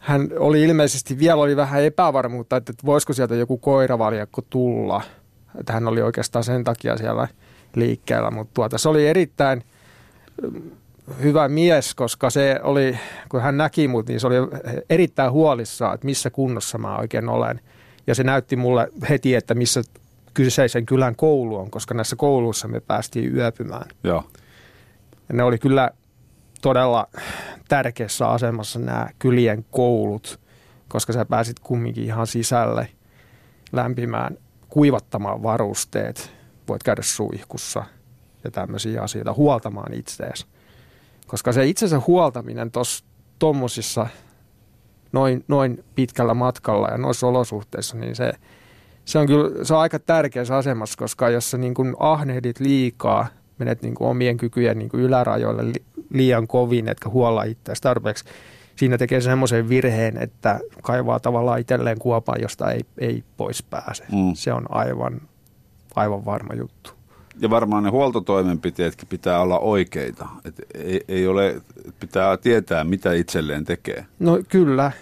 hän oli ilmeisesti vielä oli vähän epävarmuutta, että että voisiko sieltä joku koiravaljakko tulla. Että hän oli oikeastaan sen takia siellä liikkeellä, mutta tuota, se oli erittäin mm, hyvä mies, koska se oli, kun hän näki mut, niin se oli erittäin huolissaan, että missä kunnossa mä oikein olen. Ja se näytti mulle heti, että missä kyseisen kylän koulu on, koska näissä kouluissa me päästiin yöpymään. Joo. Ja ne oli kyllä todella tärkeässä asemassa nämä kylien koulut, koska sä pääsit kumminkin ihan sisälle lämpimään, kuivattamaan varusteet, voit käydä suihkussa ja tämmöisiä asioita, huoltamaan itseäsi. Koska se itsensä huoltaminen tuossa noin, noin pitkällä matkalla ja noissa olosuhteissa, niin se, se on kyllä se on aika tärkeässä asemassa, koska jos sä niin kuin ahnehdit liikaa, menet niin kuin omien kykyjen niin kuin ylärajoille liian kovin, etkä huolla itseäsi tarpeeksi. Siinä tekee semmoisen virheen, että kaivaa tavallaan itselleen kuopaan, josta ei, ei pois pääse. Mm. Se on aivan, aivan varma juttu. Ja varmaan ne huoltotoimenpiteetkin pitää olla oikeita. Et ei, ei ole, pitää tietää, mitä itselleen tekee. No kyllä.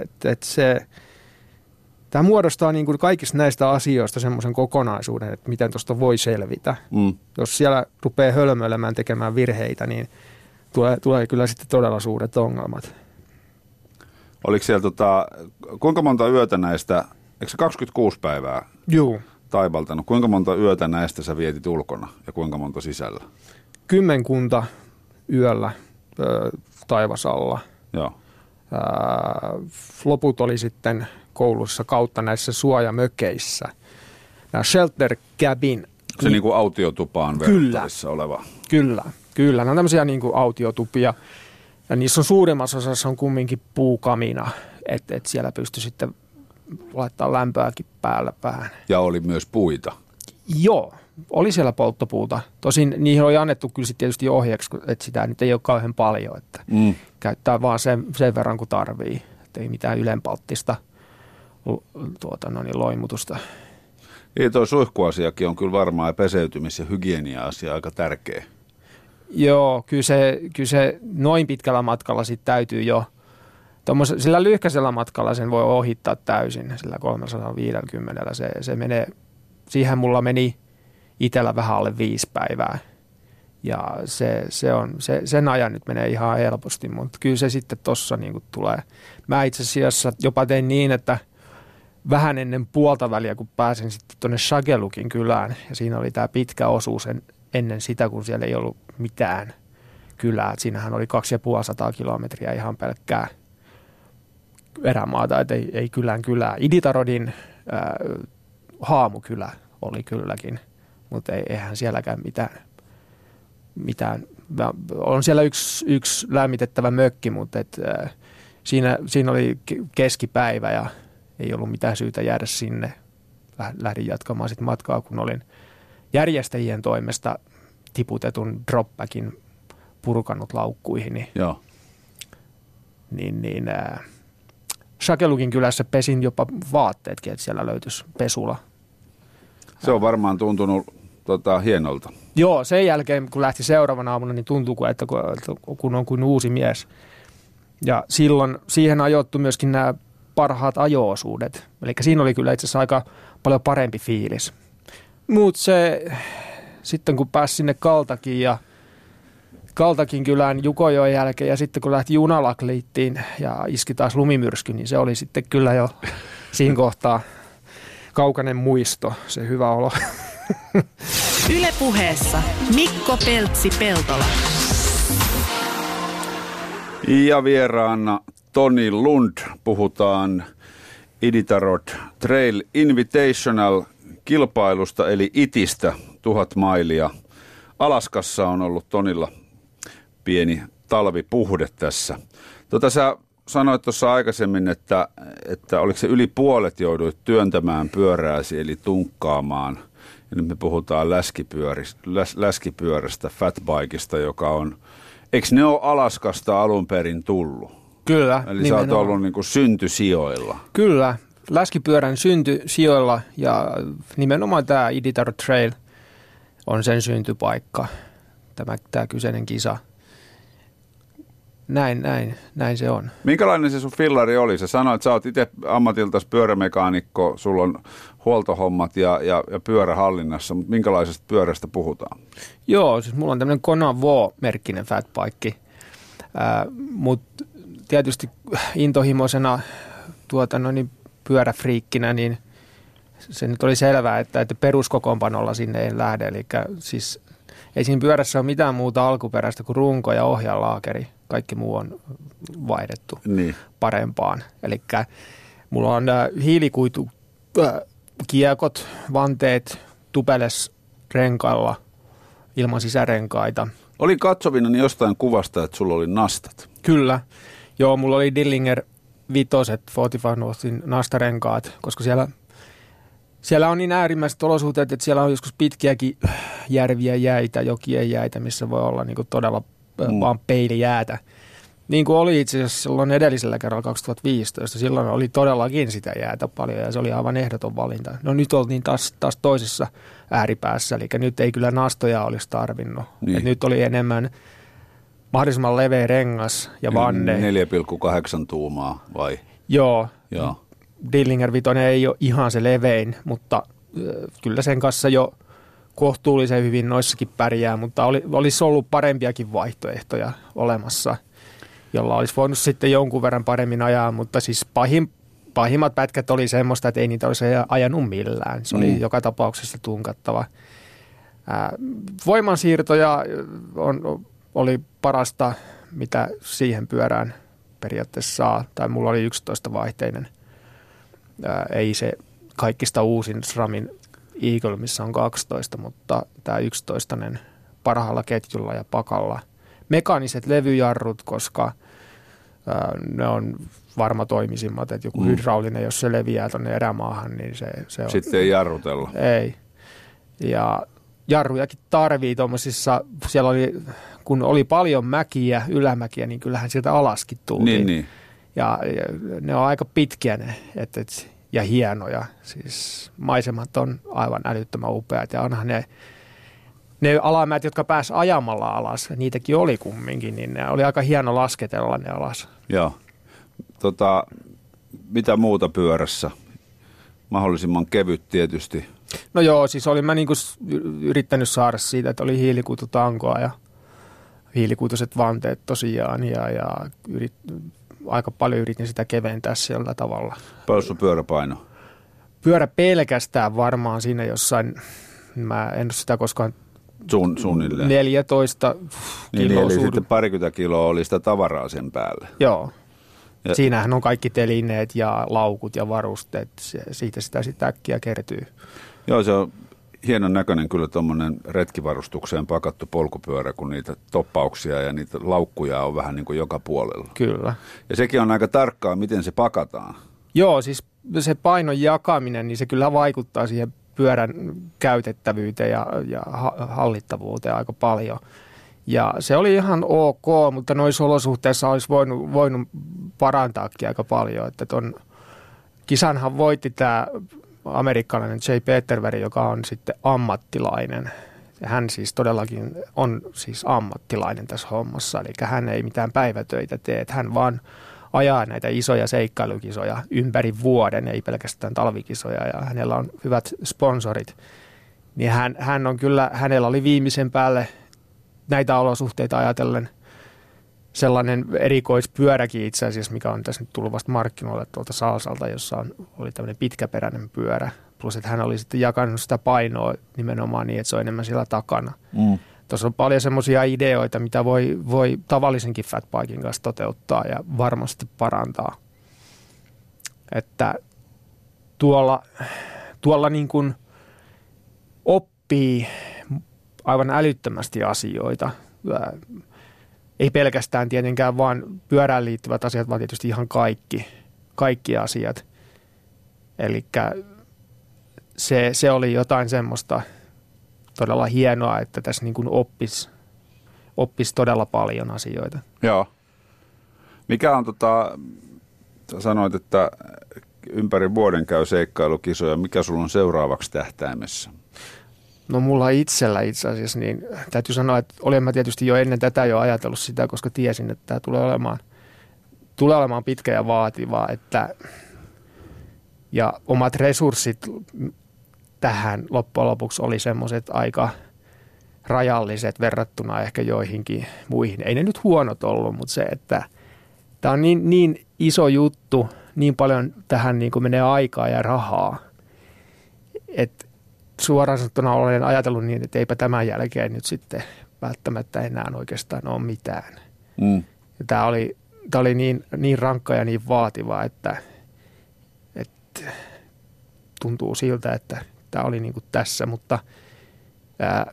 Et, et se, tämä muodostaa niin kuin kaikista näistä asioista semmoisen kokonaisuuden, että miten tuosta voi selvitä. Mm. Jos siellä rupeaa hölmöilemään tekemään virheitä, niin tulee, tulee kyllä sitten todella suuret ongelmat. Oliko siellä tota, kuinka monta yötä näistä, eikö se 26 päivää? Joo taivaltanut. Kuinka monta yötä näistä sä vietit ulkona ja kuinka monta sisällä? Kymmenkunta yöllä ö, taivasalla. Joo. Ö, loput oli sitten koulussa kautta näissä suojamökeissä. Nämä shelter cabin. Se niin kuin autiotupaan kyllä, oleva. Kyllä, kyllä. Nämä on tämmöisiä niin kuin autiotupia. Ja niissä on suurimmassa osassa on kumminkin puukamina, että et siellä pystyy sitten laittaa lämpöäkin päällä päähän. Ja oli myös puita. Joo, oli siellä polttopuuta. Tosin niihin oli annettu kyllä sitten tietysti ohjeeksi, että sitä nyt ei ole kauhean paljon, että mm. käyttää vaan sen, sen verran kuin tarvii. Että ei mitään ylenpalttista tuota, no niin, loimutusta. Niin, tuo suihkuasiakin on kyllä varmaan peseytymis- ja hygienia-asia aika tärkeä. Joo, kyllä se, kyllä se noin pitkällä matkalla sitten täytyy jo – Tuommoisella, sillä lyhkäisellä matkalla sen voi ohittaa täysin, sillä 350. Se, se menee, siihen mulla meni itsellä vähän alle viisi päivää. Ja se, se on, se, sen ajan nyt menee ihan helposti, mutta kyllä se sitten tuossa niin tulee. Mä itse asiassa jopa tein niin, että vähän ennen puolta väliä, kun pääsin sitten tuonne Shagelukin kylään, ja siinä oli tämä pitkä osuus en, ennen sitä, kun siellä ei ollut mitään kylää. Siinähän oli 250 kilometriä ihan pelkkää – erämaata, että ei, ei kylään kylää. Iditarodin ää, haamukylä oli kylläkin, mutta ei, eihän sielläkään mitään, mitään. On siellä yksi, yksi lämmitettävä mökki, mutta et, ää, siinä, siinä oli keskipäivä ja ei ollut mitään syytä jäädä sinne. Lähdin jatkamaan sitten matkaa, kun olin järjestäjien toimesta tiputetun dropbackin purkanut laukkuihin. Niin, Joo. niin, niin ää, Shakelukin kylässä pesin jopa vaatteetkin, että siellä löytyisi pesula. Se on varmaan tuntunut tota, hienolta. Joo, sen jälkeen kun lähti seuraavana aamuna, niin tuntuu, että kun on kuin uusi mies. Ja silloin siihen ajoittu myöskin nämä parhaat ajoosuudet. Eli siinä oli kyllä itse asiassa aika paljon parempi fiilis. Mutta se, sitten kun pääsi sinne Kaltakin ja – Kaltakin kylään Jukojoen jälkeen ja sitten kun lähti junalakliittiin ja iski taas lumimyrsky, niin se oli sitten kyllä jo siinä kohtaa kaukainen muisto, se hyvä olo. Ylepuheessa Mikko Peltsi-Peltola. Ja vieraana Toni Lund puhutaan Iditarot Trail Invitational kilpailusta eli ITistä tuhat mailia. Alaskassa on ollut Tonilla pieni talvipuhde tässä. Tota, sä sanoit tuossa aikaisemmin, että, että oliko se yli puolet jouduit työntämään pyörääsi, eli tunkkaamaan. Ja nyt me puhutaan läskipyöristä, läs, läskipyörästä, fatbikeista, joka on, eikö ne ole Alaskasta alun perin tullut? Kyllä. Eli nimenomaan. sä oot ollut niin kuin syntysijoilla. Kyllä, läskipyörän syntysijoilla ja nimenomaan tämä Iditar Trail on sen syntypaikka, tämä, tämä kyseinen kisa – näin, näin, näin se on. Minkälainen se sun fillari oli? Sä sanoit, että sä oot itse ammatiltas pyörämekaanikko, sulla on huoltohommat ja, ja, ja pyörä hallinnassa, mutta minkälaisesta pyörästä puhutaan? Joo, siis mulla on tämmöinen Kona Vo-merkkinen fatbike, mutta tietysti intohimoisena tuota, no niin, pyöräfriikkinä, niin se nyt oli selvää, että, että peruskokoonpanolla sinne ei lähde. Eli siis ei siinä pyörässä ole mitään muuta alkuperäistä kuin runko ja ohjalaakeri kaikki muu on vaihdettu niin. parempaan. Eli mulla on äh, hiilikuitu äh, kiekot, vanteet, tupeles renkailla ilman sisärenkaita. Oli katsovina niin jostain kuvasta, että sulla oli nastat. Kyllä. Joo, mulla oli Dillinger vitoset 45 Northin nastarenkaat, koska siellä Siellä on niin äärimmäiset olosuhteet, että siellä on joskus pitkiäkin järviä jäitä, jokien jäitä, missä voi olla niin kuin todella mm. vaan peilijäätä. Niin kuin oli itse asiassa silloin edellisellä kerralla 2015, silloin oli todellakin sitä jäätä paljon ja se oli aivan ehdoton valinta. No nyt oltiin taas, taas toisessa ääripäässä, eli nyt ei kyllä nastoja olisi tarvinnut. Niin. Et nyt oli enemmän mahdollisimman leveä rengas ja vanne. 4,8 tuumaa vai? Joo. Joo. Dillinger Vitoinen ei ole ihan se levein, mutta kyllä sen kanssa jo kohtuullisen hyvin noissakin pärjää, mutta oli, olisi ollut parempiakin vaihtoehtoja olemassa, jolla olisi voinut sitten jonkun verran paremmin ajaa, mutta siis pahim, pahimmat pätkät oli semmoista, että ei niitä olisi ajanut millään. Se oli mm. joka tapauksessa tunkattava. Ää, voimansiirtoja on, oli parasta, mitä siihen pyörään periaatteessa saa, tai mulla oli 11 vaihteinen. Ää, ei se kaikista uusin SRAMin Eagle, missä on 12, mutta tämä 11 parhaalla ketjulla ja pakalla. Mekaaniset levyjarrut, koska ää, ne on varma toimisimmat, että joku mm. hydraulinen, jos se leviää tuonne erämaahan, niin se, se on... Sitten ei jarrutella. Ei. Ja jarrujakin tarvii tuommoisissa, siellä oli, kun oli paljon mäkiä, ylämäkiä, niin kyllähän sieltä alaskin tuli. Niin, niin. Ja, ja ne on aika pitkiä ne, että, et, ja hienoja. Siis maisemat on aivan älyttömän upeat ja onhan ne, ne alamäät, jotka pääs ajamalla alas, niitäkin oli kumminkin, niin ne oli aika hieno lasketella ne alas. Joo. Tota, mitä muuta pyörässä? Mahdollisimman kevyt tietysti. No joo, siis olin mä niinku yrittänyt saada siitä, että oli hiilikuitutankoa ja hiilikuituiset vanteet tosiaan ja, ja yrit, aika paljon yritin sitä keventää sillä tavalla. Paljon pyöräpaino? Pyörä pelkästään varmaan siinä jossain, mä en ole sitä koskaan Suun, suunnilleen. 14 niin, kiloa. Eli sitten parikymmentä kiloa oli sitä tavaraa sen päälle. Joo. Ja. Siinähän on kaikki telineet ja laukut ja varusteet. Siitä sitä sitten äkkiä kertyy. Joo, se on hienon näköinen kyllä tuommoinen retkivarustukseen pakattu polkupyörä, kun niitä toppauksia ja niitä laukkuja on vähän niin kuin joka puolella. Kyllä. Ja sekin on aika tarkkaa, miten se pakataan. Joo, siis se painon jakaminen, niin se kyllä vaikuttaa siihen pyörän käytettävyyteen ja, ja hallittavuuteen aika paljon. Ja se oli ihan ok, mutta noissa olosuhteissa olisi voinut, voinut parantaakin aika paljon. Että ton kisanhan voitti tämä amerikkalainen Jay Peterberg, joka on sitten ammattilainen. Hän siis todellakin on siis ammattilainen tässä hommassa, eli hän ei mitään päivätöitä tee, hän vaan ajaa näitä isoja seikkailukisoja ympäri vuoden, ei pelkästään talvikisoja, ja hänellä on hyvät sponsorit. Niin hän, hän on kyllä, hänellä oli viimeisen päälle näitä olosuhteita ajatellen – sellainen erikoispyöräkin itse asiassa, mikä on tässä nyt tullut vasta markkinoille tuolta Salsalta, jossa on, oli tämmöinen pitkäperäinen pyörä. Plus, että hän oli sitten jakanut sitä painoa nimenomaan niin, että se on enemmän siellä takana. Mm. Tuossa on paljon semmoisia ideoita, mitä voi, voi tavallisenkin fatbikin kanssa toteuttaa ja varmasti parantaa. Että tuolla, tuolla niin kuin oppii aivan älyttömästi asioita ei pelkästään tietenkään vaan pyörään liittyvät asiat, vaan tietysti ihan kaikki, kaikki asiat. Eli se, se oli jotain semmoista todella hienoa, että tässä niin kuin oppisi oppis todella paljon asioita. Joo. Mikä on tota, sanoit, että ympäri vuoden käy seikkailukisoja. Mikä sulla on seuraavaksi tähtäimessä? No mulla itsellä itse asiassa, niin täytyy sanoa, että olen mä tietysti jo ennen tätä jo ajatellut sitä, koska tiesin, että tämä tulee olemaan, tulee olemaan pitkä ja vaativa, että ja omat resurssit tähän loppujen lopuksi oli semmoiset aika rajalliset verrattuna ehkä joihinkin muihin. Ei ne nyt huonot ollut, mutta se, että tämä on niin, niin iso juttu, niin paljon tähän niin kuin menee aikaa ja rahaa, että suoraan sanottuna olen ajatellut niin, että eipä tämän jälkeen nyt sitten välttämättä enää oikeastaan ole mitään. Mm. Ja tämä oli, tämä oli niin, niin rankka ja niin vaativa, että, että tuntuu siltä, että tämä oli niin kuin tässä, mutta ää,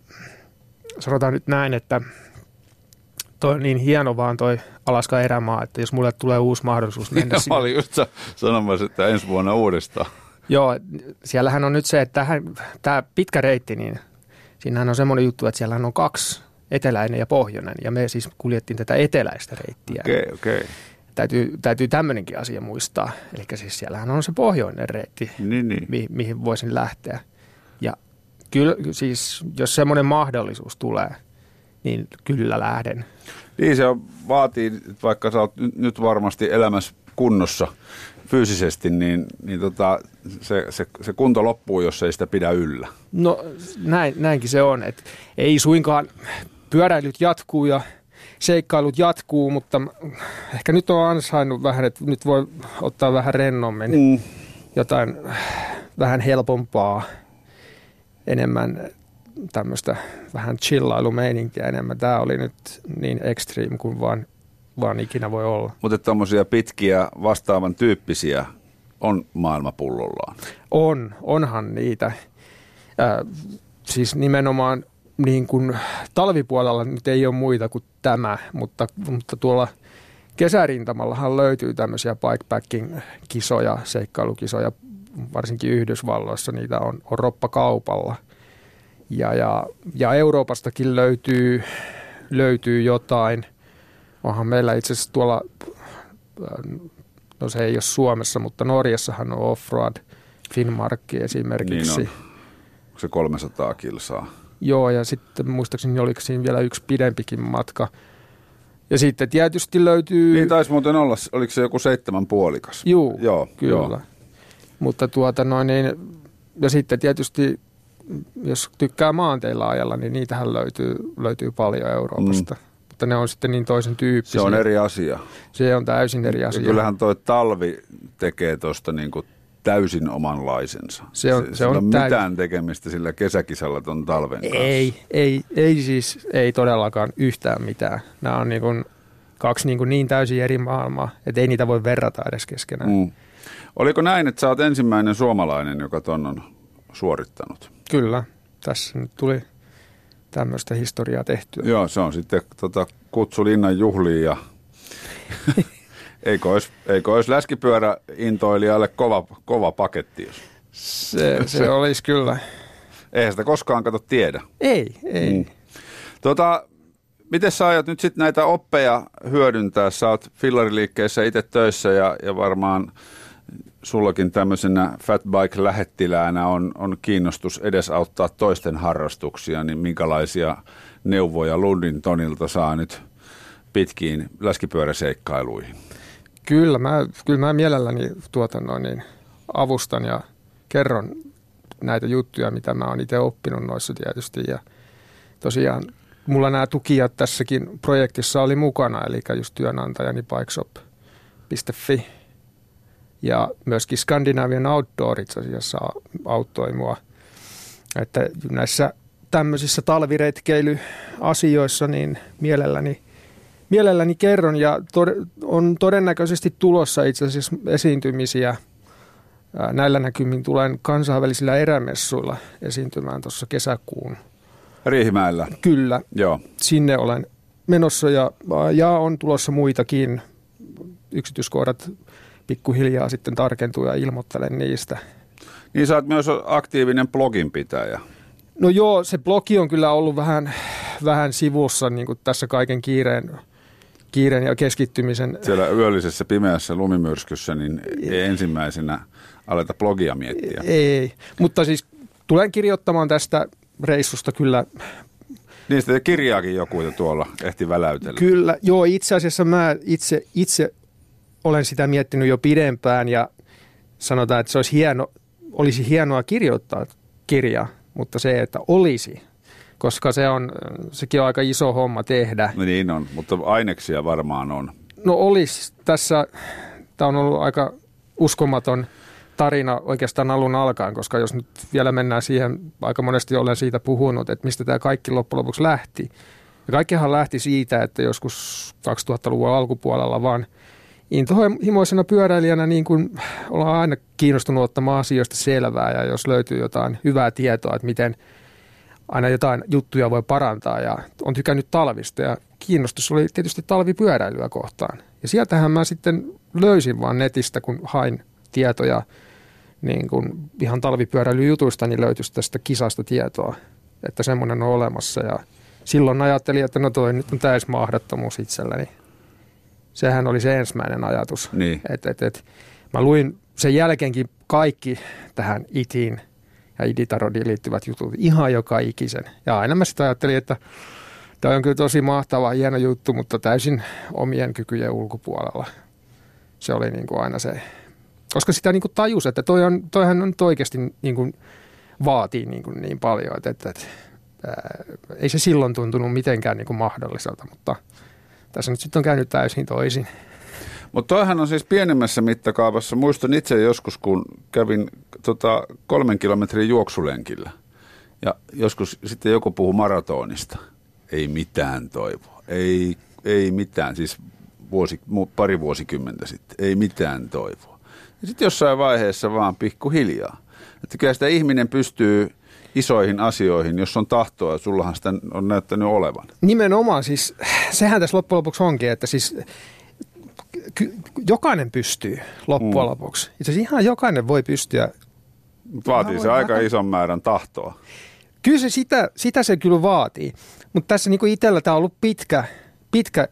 sanotaan nyt näin, että toi on niin hieno vaan toi Alaska erämaa, että jos mulle tulee uusi mahdollisuus mennä sinne. Mä olin just sanomassa, että ensi vuonna uudestaan. Joo, siellähän on nyt se, että tämä pitkä reitti, niin siinähän on semmoinen juttu, että siellähän on kaksi, eteläinen ja pohjoinen, ja me siis kuljettiin tätä eteläistä reittiä. Okei, okay, okei. Okay. Täytyy, täytyy tämmöinenkin asia muistaa. Eli siis siellähän on se pohjoinen reitti, niin, niin. Mi- mihin voisin lähteä. Ja kyllä siis, jos semmoinen mahdollisuus tulee, niin kyllä lähden. Niin se on, vaatii, vaikka sä oot nyt varmasti elämässä kunnossa fyysisesti, niin, niin tota, se, se, se kunto loppuu, jos ei sitä pidä yllä. No näin, näinkin se on. Et ei suinkaan pyöräilyt jatkuu ja seikkailut jatkuu, mutta ehkä nyt on ansainnut vähän, että nyt voi ottaa vähän rennommin mm. jotain vähän helpompaa, enemmän tämmöistä vähän chillailumeininkiä enemmän. Tämä oli nyt niin extreme kuin vaan, vaan ikinä voi olla. Mutta tämmöisiä pitkiä vastaavan tyyppisiä on maailmapullollaan. On, onhan niitä. Äh, siis nimenomaan niin kuin talvipuolella nyt ei ole muita kuin tämä, mutta, mutta tuolla kesärintamallahan löytyy tämmöisiä bikepacking-kisoja, seikkailukisoja, varsinkin Yhdysvalloissa niitä on, on roppakaupalla. Ja, ja, ja Euroopastakin löytyy, löytyy jotain. Onhan meillä itse asiassa tuolla, no se ei ole Suomessa, mutta Norjassahan on Offroad Finnmarkki esimerkiksi. Niin on. Se 300 kilsaa. Joo, ja sitten muistaakseni oliko siinä vielä yksi pidempikin matka. Ja sitten tietysti löytyy... Niin taisi muuten olla, oliko se joku seitsemän puolikas? Juu, joo, kyllä. Joo. Mutta tuota noin, niin, ja sitten tietysti, jos tykkää maanteilla ajalla, niin niitähän löytyy, löytyy paljon Euroopasta. Mm. Mutta ne on sitten niin toisen tyyppisiä. Se on eri asia. Se on täysin eri asia. Ja kyllähän toi talvi tekee tuosta niin kuin täysin omanlaisensa. Se on, se, se on on täy... mitään tekemistä sillä kesäkisalla tuon talven kanssa. Ei, ei, ei siis, ei todellakaan yhtään mitään. Nämä on niin kuin kaksi niin, kuin niin täysin eri maailmaa, että ei niitä voi verrata edes keskenään. Mm. Oliko näin, että sä oot ensimmäinen suomalainen, joka ton on suorittanut? Kyllä, tässä nyt tuli tämmöistä historiaa tehtyä. Joo, se on sitten tota, kutsu linnan juhliin ja Eikö olisi, eikö olisi läskipyörä intoilijalle kova, kova paketti? Jos. Se, se, se olisi kyllä. Eihän sitä koskaan kato tiedä. Ei, ei. Mm. Tota, miten sä aiot nyt sitten näitä oppeja hyödyntää? Sä oot fillariliikkeessä itse töissä ja, ja varmaan sullakin tämmöisenä fatbike-lähettiläänä on, on kiinnostus edesauttaa toisten harrastuksia, niin minkälaisia neuvoja Lundintonilta saa nyt pitkiin läskipyöräseikkailuihin? Kyllä, mä, kyllä mä mielelläni tuotan noin niin avustan ja kerron näitä juttuja, mitä mä oon itse oppinut noissa tietysti. Ja tosiaan mulla nämä tukijat tässäkin projektissa oli mukana, eli just työnantajani bikeshop.fi ja myöskin Scandinavian Outdoor itse asiassa auttoi mua. Että näissä tämmöisissä talviretkeilyasioissa niin mielelläni – mielelläni kerron ja tod- on todennäköisesti tulossa itse asiassa esiintymisiä. Näillä näkymin tulen kansainvälisillä erämessuilla esiintymään tuossa kesäkuun. Riihimäellä? Kyllä. Joo. Sinne olen menossa ja, ja on tulossa muitakin. Yksityiskohdat pikkuhiljaa sitten tarkentuu ja ilmoittelen niistä. Niin sä oot myös aktiivinen bloginpitäjä. No joo, se blogi on kyllä ollut vähän, vähän sivussa niin kuin tässä kaiken kiireen kiireen ja keskittymisen. Siellä yöllisessä pimeässä lumimyrskyssä, niin ei ensimmäisenä aleta blogia miettiä. Ei, mutta siis tulen kirjoittamaan tästä reissusta kyllä. Niin sitten kirjaakin joku jo tuolla ehti väläytellä. Kyllä, joo itse asiassa mä itse, itse olen sitä miettinyt jo pidempään ja sanotaan, että se olisi hieno, olisi hienoa kirjoittaa kirja, mutta se, että olisi, koska se on, sekin on aika iso homma tehdä. No niin on, mutta aineksia varmaan on. No olisi tässä, tämä on ollut aika uskomaton tarina oikeastaan alun alkaen, koska jos nyt vielä mennään siihen, aika monesti olen siitä puhunut, että mistä tämä kaikki loppujen lopuksi lähti. Ja kaikkihan lähti siitä, että joskus 2000-luvun alkupuolella vaan intohimoisena pyöräilijänä niin kuin ollaan aina kiinnostunut ottamaan asioista selvää ja jos löytyy jotain hyvää tietoa, että miten – aina jotain juttuja voi parantaa ja on tykännyt talvista ja kiinnostus oli tietysti talvipyöräilyä kohtaan. Ja sieltähän mä sitten löysin vaan netistä, kun hain tietoja niin kuin ihan talvipyöräilyjutuista, niin löytyisi tästä kisasta tietoa, että semmoinen on olemassa. Ja silloin ajattelin, että no toi nyt on täys mahdottomuus itselläni. Sehän oli se ensimmäinen ajatus. Niin. Et, et, et, mä luin sen jälkeenkin kaikki tähän itiin ja iditarodiin liittyvät jutut ihan joka ikisen. Ja aina mä sitten ajattelin, että tämä on kyllä tosi mahtava, hieno juttu, mutta täysin omien kykyjen ulkopuolella. Se oli niin kuin aina se, koska sitä niin kuin tajus, että toi on, toihan on oikeasti niin kuin vaatii niin, kuin niin paljon, että, että, että ää, ei se silloin tuntunut mitenkään niin kuin mahdolliselta, mutta tässä nyt sitten on käynyt täysin toisin. Mutta toihan on siis pienemmässä mittakaavassa. Muistan itse joskus, kun kävin tota, kolmen kilometrin juoksulenkillä. Ja joskus sitten joku puhuu maratonista. Ei mitään toivoa. Ei, ei mitään. Siis vuosi, pari vuosikymmentä sitten. Ei mitään toivoa. Ja sitten jossain vaiheessa vaan pikkuhiljaa. Että kyllä sitä ihminen pystyy isoihin asioihin, jos on tahtoa, sullahan sitä on näyttänyt olevan. Nimenomaan, siis sehän tässä loppujen lopuksi onkin, että siis jokainen pystyy loppujen mm. lopuksi. Itse asiassa ihan jokainen voi pystyä. Vaatii se aika vähän... ison määrän tahtoa. Kyllä se sitä, sitä se kyllä vaatii. Mutta tässä niin itsellä tämä on ollut pitkä, pitkä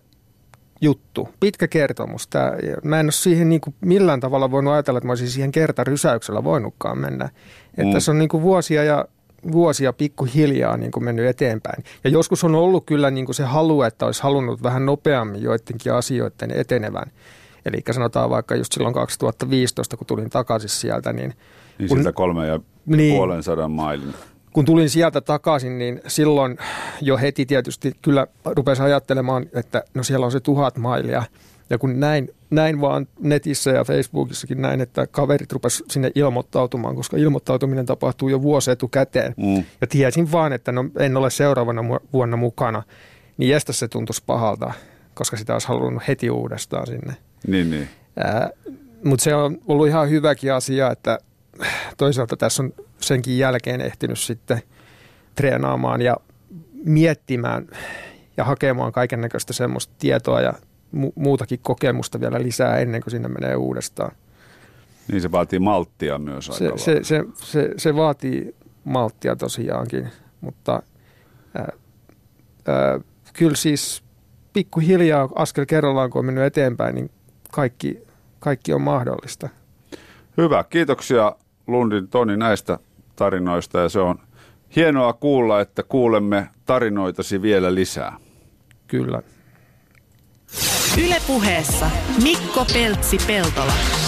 juttu, pitkä kertomus. Tää, mä en ole siihen niin kuin millään tavalla voinut ajatella, että mä olisin siihen kertarysäyksellä voinutkaan mennä. Että mm. tässä on niin kuin vuosia ja vuosia pikkuhiljaa niin kuin mennyt eteenpäin. Ja joskus on ollut kyllä niin kuin se halu, että olisi halunnut vähän nopeammin joidenkin asioiden etenevän. Eli sanotaan vaikka just silloin 2015, kun tulin takaisin sieltä. Niin, niin kun, sieltä kolme ja niin, puolen sadan mailin. Kun tulin sieltä takaisin, niin silloin jo heti tietysti kyllä rupesi ajattelemaan, että no siellä on se tuhat mailia – ja kun näin, näin vaan netissä ja Facebookissakin näin, että kaverit rupes sinne ilmoittautumaan, koska ilmoittautuminen tapahtuu jo vuosi etukäteen. Mm. Ja tiesin vaan, että no, en ole seuraavana vuonna mukana, niin jästä se tuntuisi pahalta, koska sitä olisi halunnut heti uudestaan sinne. Niin, niin. Mutta se on ollut ihan hyväkin asia, että toisaalta tässä on senkin jälkeen ehtinyt sitten treenaamaan ja miettimään ja hakemaan kaiken näköistä semmoista tietoa ja mu- muutakin kokemusta vielä lisää ennen kuin sinne menee uudestaan. Niin se vaatii malttia myös se, aika se, se, se, se vaatii malttia tosiaankin, mutta ää, ää, kyllä siis pikkuhiljaa askel kerrallaan, kun on mennyt eteenpäin, niin kaikki, kaikki on mahdollista. Hyvä, kiitoksia Lundin Toni näistä tarinoista ja se on hienoa kuulla, että kuulemme tarinoitasi vielä lisää. Kyllä. Ylepuheessa Mikko Peltsi-Peltola.